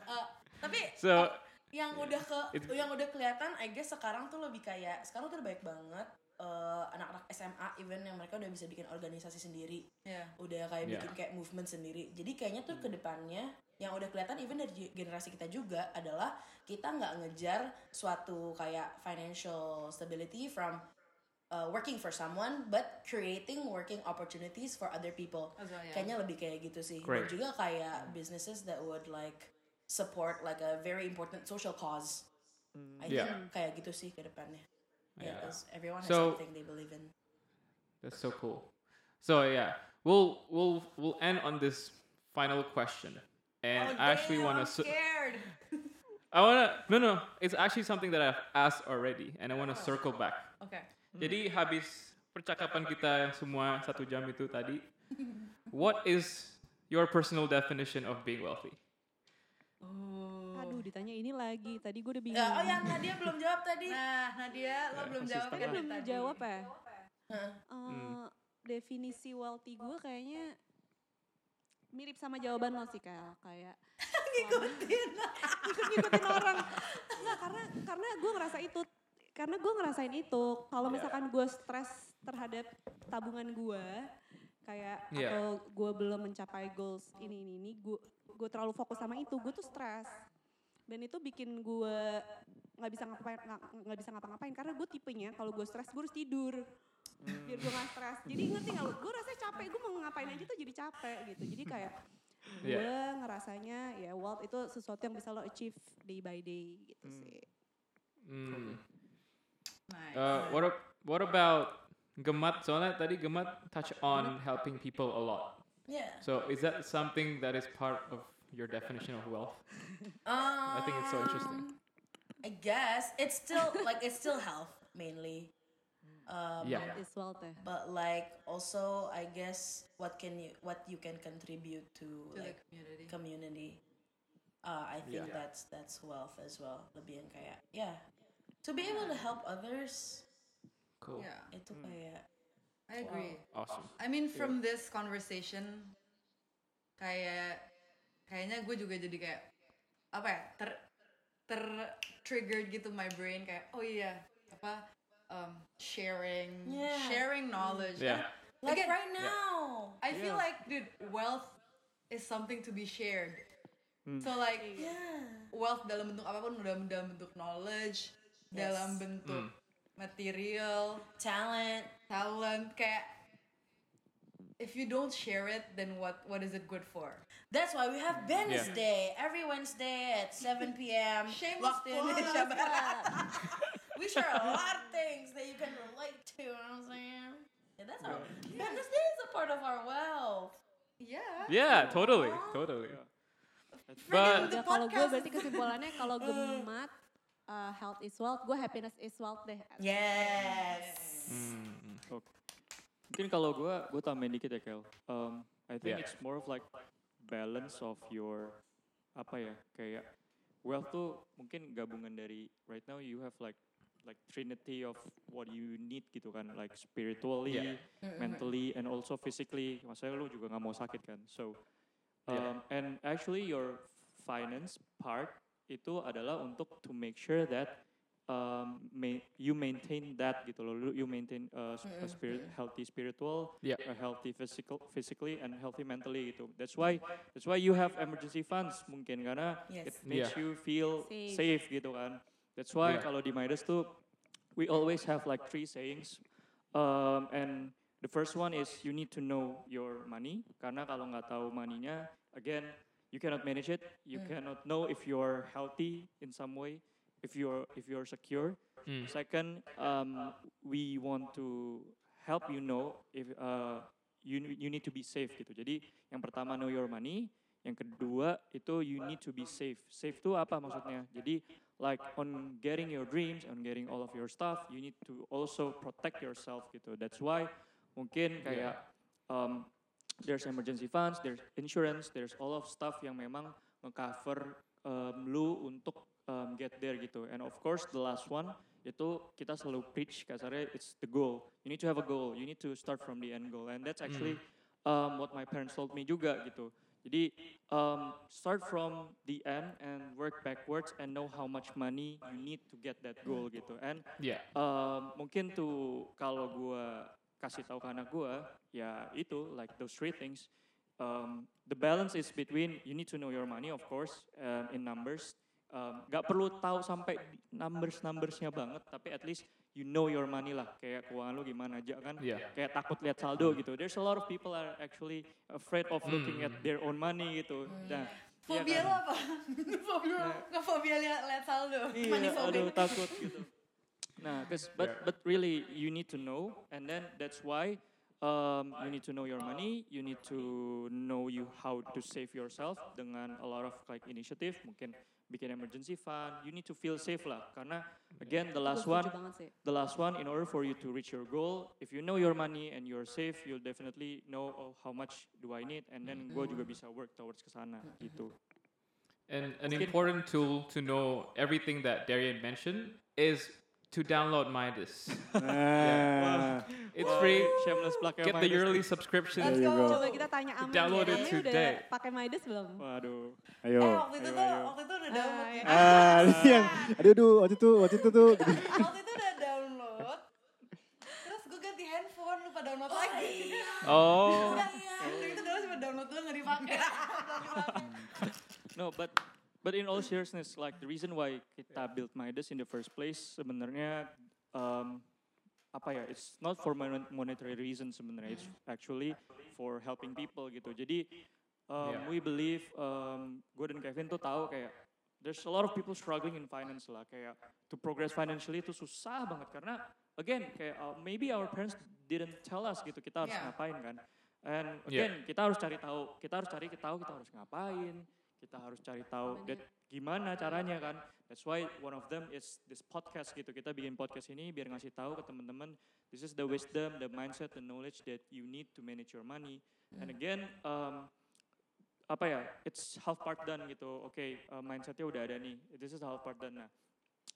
Uh, tapi So yang udah ke It- yang udah kelihatan I guess sekarang tuh lebih kayak sekarang tuh udah baik banget eh, anak-anak SMA even yang mereka udah bisa bikin organisasi sendiri yeah udah kayak Yeah. bikin kayak movement sendiri jadi kayaknya tuh ke depannya yang udah kelihatan even dari generasi kita juga adalah kita nggak ngejar suatu kayak financial stability from uh, working for someone but creating working opportunities for other people well, yeah. kayaknya lebih kayak gitu sih Great. dan juga kayak businesses that would like support like a very important social cause I Yeah. think kayak gitu sih ke depannya yeah, Yeah. everyone has So- something they believe in That's so cool. So yeah, we'll we'll we'll end on this final question, and I actually want to. Oh, scared I wanna no no. It's actually something that I've asked already, and I wanna circle back. oke Jadi habis percakapan kita yang semua satu jam itu tadi, what is your personal definition of being wealthy? Aduh ditanya ini lagi, tadi gue udah bingung. Ya, oh yang Nadia belum jawab tadi nah Nadia lo belum masih jawab kan kan belum tadi. jawab ya. Heeh. Eh, Definisi wealthy gue kayaknya mirip sama jawaban lo sih kayak kayak ngikutin. Ngikutin orang. Nggak karena karena gue ngerasa itu karena gue ngerasain itu. Kalau misalkan gue stres terhadap tabungan gue kayak Iya. atau gue belum mencapai goals ini ini ini gue gue terlalu fokus sama itu gue tuh stres. Dan itu bikin gue nggak bisa ngapain nggak nggak bisa ngapa-ngapain. Karena gue tipenya kalau gue stres gue harus tidur biar gue nggak stres jadi ngerti nggak lo gue rasanya capek gue mau ngapain aja tuh jadi capek gitu jadi kayak gue Iya. ngerasanya ya wealth itu sesuatu yang bisa lo achieve day by day gitu sih Hmm. Nice. Uh, what a- what about Gemat? Soalnya tadi Gemat touch on helping people a lot. yeah So is that something that is part of your definition of wealth? I think it's so interesting. Um, I guess it's still like it's still health mainly. Um, Yeah. is wealth ya But like also I guess what can you what you can contribute to, to the like community community. Uh, I think Yeah. that's that's wealth as well. Lebih yang kayak yeah. To be able to help others Cool. yeah itu kayak I agree Awesome. I mean from this conversation kayak kayaknya gue juga jadi kayak apa ya ter ter triggered gitu my brain kayak oh iya apa um, sharing Yeah. sharing mm. knowledge Yeah. like Again, right now. I feel like dude wealth is something to be shared mm. so like Yeah. wealth dalam bentuk apapun udah dalam bentuk knowledge Yes. dalam mm. bentuk material Talent. talent kayak if you don't share it then what what is it good for That's why we have Venice Yeah. Day every Wednesday at 7 p.m. Shameless Waktu plug. We share a lot of things that you can relate to. You know what I'm saying? Yeah, that's our Venice Day is a part of our wealth. yeah Yeah, totally, totally. But The ya kalau gue podcast berarti kesimpulannya kalau gemat uh, health is wealth, gue happiness is wealth deh. Yes. Hmm. Mungkin kalau gue, gue tambahin dikit ya Kel. Um, I think Yeah. it's more of like balance of your apa ya kayak wealth tuh mungkin gabungan dari right now you have like like trinity of what you need gitu kan like spiritually, Yeah. mentally, and also physically. Maksudnya lu juga nggak mau sakit kan. So um, Yeah. and actually your finance part itu adalah untuk to make sure that um, ma- you maintain that gitu loh. Lu- You maintain uh, s- a spirit, healthy spiritual, Yeah. a healthy physical, physically, and healthy mentally gitu. That's why that's why you have emergency funds mungkin karena it Yes. makes Yeah. you feel Safe. safe gitu kan. That's why Yeah. kalau di Midas tuh we always have like three sayings. Um, and the first one is you need to know your money karena kalau nggak tahu maninya, again you cannot manage it. You cannot know if you're healthy in some way, if you're if you're secure. Hmm. Second, um, we want to help you know if uh, you you need to be safe gitu. Jadi yang pertama know your money, yang kedua itu you need to be safe. Safe itu apa maksudnya? Jadi like on getting your dreams, on getting all of your stuff, you need to also protect yourself gitu. That's why mungkin kayak um, there's emergency funds, there's insurance, there's all of stuff yang memang nge-cover um, lu untuk um, get there gitu. And of course the last one itu kita selalu preach kasarnya it's the goal. You need to have a goal. You need to start from the end goal. And that's actually um, what my parents told me juga gitu. Jadi um, start from the end and work backwards and know how much money you need to get that goal gitu. And Yeah. um, mungkin tuh kalau gua kasih tahu ke anak gua ya itu like those three things um, the balance is between you need to know your money of course um, in numbers um, gak perlu tahu sampai numbers numbersnya banget tapi at least you know your money lah kayak keuangan lu gimana aja kan Yeah. kayak takut lihat saldo gitu there's a lot of people are actually afraid of looking at their own money gitu nah iya Fobia kan? lo apa? fobia nggak fobia lihat lihat saldo. Iya, Money phobia. aduh takut gitu. Nah, 'cause- but but really you need to know, and then that's why um, you need to know your money. You need to know you how to save yourself dengan a lot of like initiative. Mungkin bikin emergency fund. You need to feel safe lah, karena again the last one, setuju banget sih. the last one in order for you to reach your goal, if you know your money and you're safe, you'll definitely know oh, how much do I need, and then gue juga bisa work towards kesana gitu. And an important tool to know everything that Darian mentioned is to download Midas. Nah, It's free. Shameless plug Get the Midas. yearly subscription. Let's go. go. Coba kita tanya Amin. Download it Amin udah today. pakai Midas belum? Waduh. ayo. Eh waktu itu Ayo, tuh ayo. waktu itu udah download. Ah, ya. Ah, yang, aduh, aduh, waktu itu, waktu itu tuh. waktu itu udah download. Terus gue ganti handphone lupa download lagi. Oh. Waktu itu dulu cuma download dulu nggak dipakai. No, but but in all seriousness, like the reason why kita build Midas in the first place sebenarnya um, apa ya? It's not for mon- monetary reasons sebenarnya. It's actually for helping people gitu. Jadi um, Yeah. we believe um, gue dan Kevin tuh tahu kayak there's a lot of people struggling in finance lah kayak to progress financially itu susah banget karena again kayak uh, maybe our parents didn't tell us gitu kita harus Yeah. ngapain kan and Yeah. again kita harus cari tahu kita harus cari tahu kita harus ngapain kita harus cari tahu that gimana caranya kan. That's why one of them is this podcast gitu. Kita bikin podcast ini biar ngasih tahu ke teman-teman this is the wisdom the mindset the knowledge that you need to manage your money. And again um, apa ya it's half part done gitu. Oke uh, mindsetnya udah ada nih. This is half part done. Nah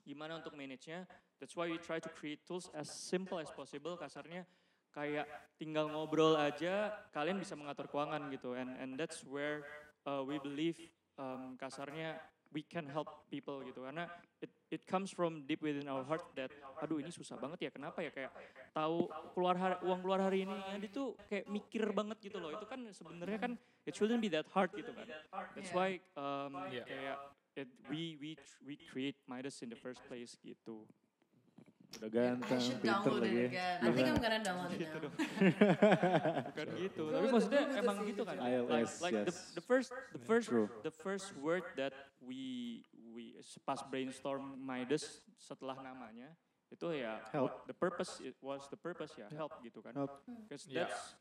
gimana untuk manage-nya? That's why we try to create tools as simple as possible. Kasarnya kayak tinggal ngobrol aja kalian bisa mengatur keuangan gitu. And and that's where uh, we believe um, kasarnya we can help people gitu. Karena it it comes from deep within our heart that aduh ini susah banget ya kenapa ya? Kayak tahu keluar hari, uang keluar hari ini itu kayak mikir banget gitu loh. Itu kan sebenarnya kan it shouldn't be that hard gitu kan. That's why um, Yeah. kayak it, we we we create Midas in the first place gitu Udah I ganteng, should pinter download lagi. it ya. again. I think I'm gonna download it now. bukan gitu tapi maksudnya emang gitu kan like ILS, like the, yes. the first the first True. the first word that we we pas brainstorm Midas setelah namanya itu ya Help. what the purpose it was the purpose ya help gitu kan Help. because Yeah. that's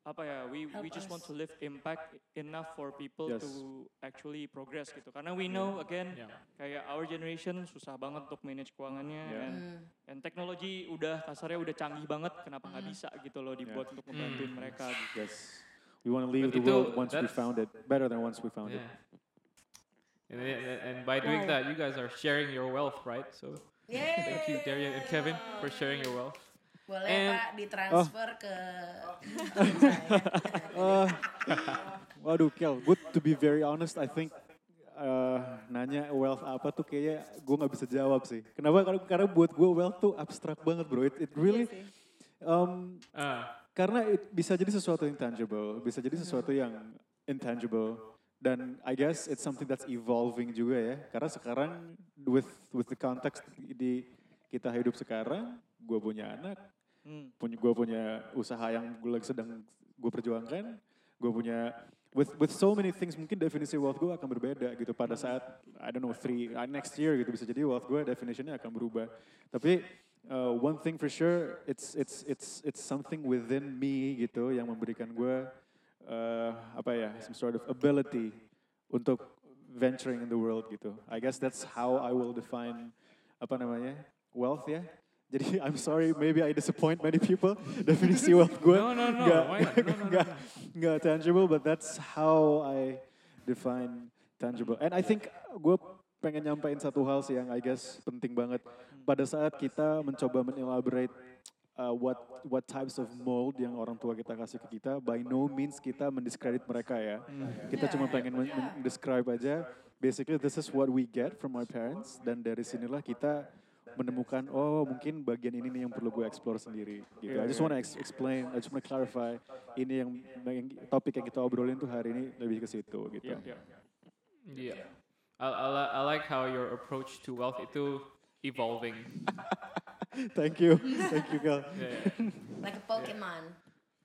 apa ya we we just want to leave impact enough for people Yes. to actually progress gitu karena we know again Yeah. kayak our generation susah banget untuk manage keuangannya Yeah. and Hmm. and teknologi udah kasarnya udah canggih banget kenapa nggak bisa gitu loh dibuat untuk membantuin Hmm. mereka gitu. Yes. We want to leave But the itu- world once we found it better than once we found it. Yeah. And, and, and by doing that, you guys are sharing your wealth, right? So thank you, Darian and Kevin, for sharing your wealth. Boleh And- Pak ditransfer ke Uh, waduh, Kel, gue to be very honest, I think uh, nanya wealth apa tuh kayaknya gue nggak bisa jawab sih. Kenapa? Karena, karena buat gue wealth tuh abstrak banget bro. It, it really, Iya um, Uh, karena it bisa jadi sesuatu yang tangible, bisa jadi sesuatu yang intangible. Dan I guess it's something that's evolving juga ya. Karena sekarang with with the context di kita hidup sekarang, gue punya anak, Hmm. punya gue punya usaha yang gue lagi sedang gue perjuangkan. Gue punya with with so many things mungkin definisi wealth gue akan berbeda gitu. Pada saat I don't know three uh, next year gitu bisa jadi wealth gue definitionnya akan berubah. Tapi uh, one thing for sure it's it's it's it's something within me gitu yang memberikan gue uh, apa ya some sort of ability untuk venturing in the world gitu. I guess that's how I will define apa namanya wealth ya jadi I'm sorry maybe I disappoint many people. Definisi wealth gue No, no, no, not? No, no, no, nggak nggak tangible but that's how I define tangible. And I think gue pengen nyampain satu hal sih yang I guess penting banget. Pada saat kita mencoba menelaborate uh, what what types of mold yang orang tua kita kasih ke kita by no means kita mendiskredit mereka ya. Kita cuma pengen men- men- describe aja. Basically this is what we get from our parents dan dari sinilah kita menemukan oh mungkin bagian ini nih yang perlu gue explore sendiri gitu. I just wanna ex- explain, I just wanna clarify ini yang, yang topik yang kita obrolin tuh hari ini lebih ke situ gitu. Yeah, yeah. yeah. I, I, li- I like how your approach to wealth itu evolving. thank you, thank you Gal. Yeah. like a Pokemon.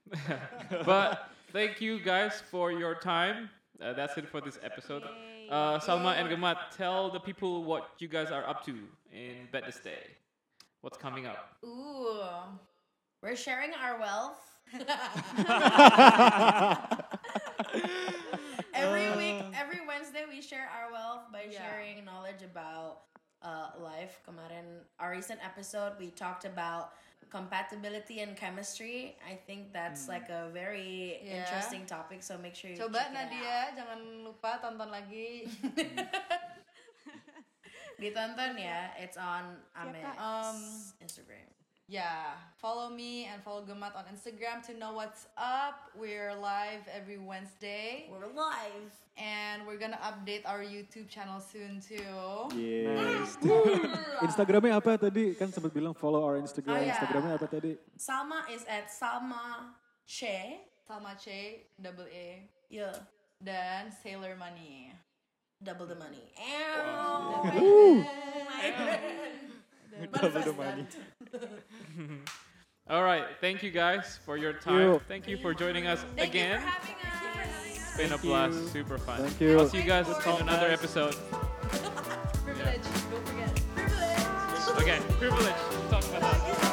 but thank you guys for your time. Uh, that's it for this episode. Uh, Salma and Gamat, tell the people what you guys are up to in Wednesday. What's coming up? Ooh. We're sharing our wealth. every week, every Wednesday, we share our wealth by Yeah. sharing knowledge about uh, life. Kemarin, our recent episode, we talked about compatibility and chemistry. I think that's like a very Yeah. interesting topic. So make sure you Coba check it out. Nadia, jangan lupa tonton lagi. ditonton ya. It's on Kak. Um, Instagram. Yeah, follow me and follow Gemat on Instagram to know what's up. We're live every Wednesday, We're live. and we're gonna update our YouTube channel soon too. Yes. Instagramnya apa tadi? Kan sempat bilang follow our Instagram. Oh, yeah. Instagramnya apa tadi? Salma is at Salma Che. Salma Che, double A, Yeah. dan Sailor Money. Double the money. Double the money. All right. Thank you guys for your time. you. Thank you for joining us Thank again. you us. It's been a blast. you. Super fun. Thank you. I'll see you guys in another episode. Privilege, don't forget. Privilege. Okay. Privilege. Talk about that.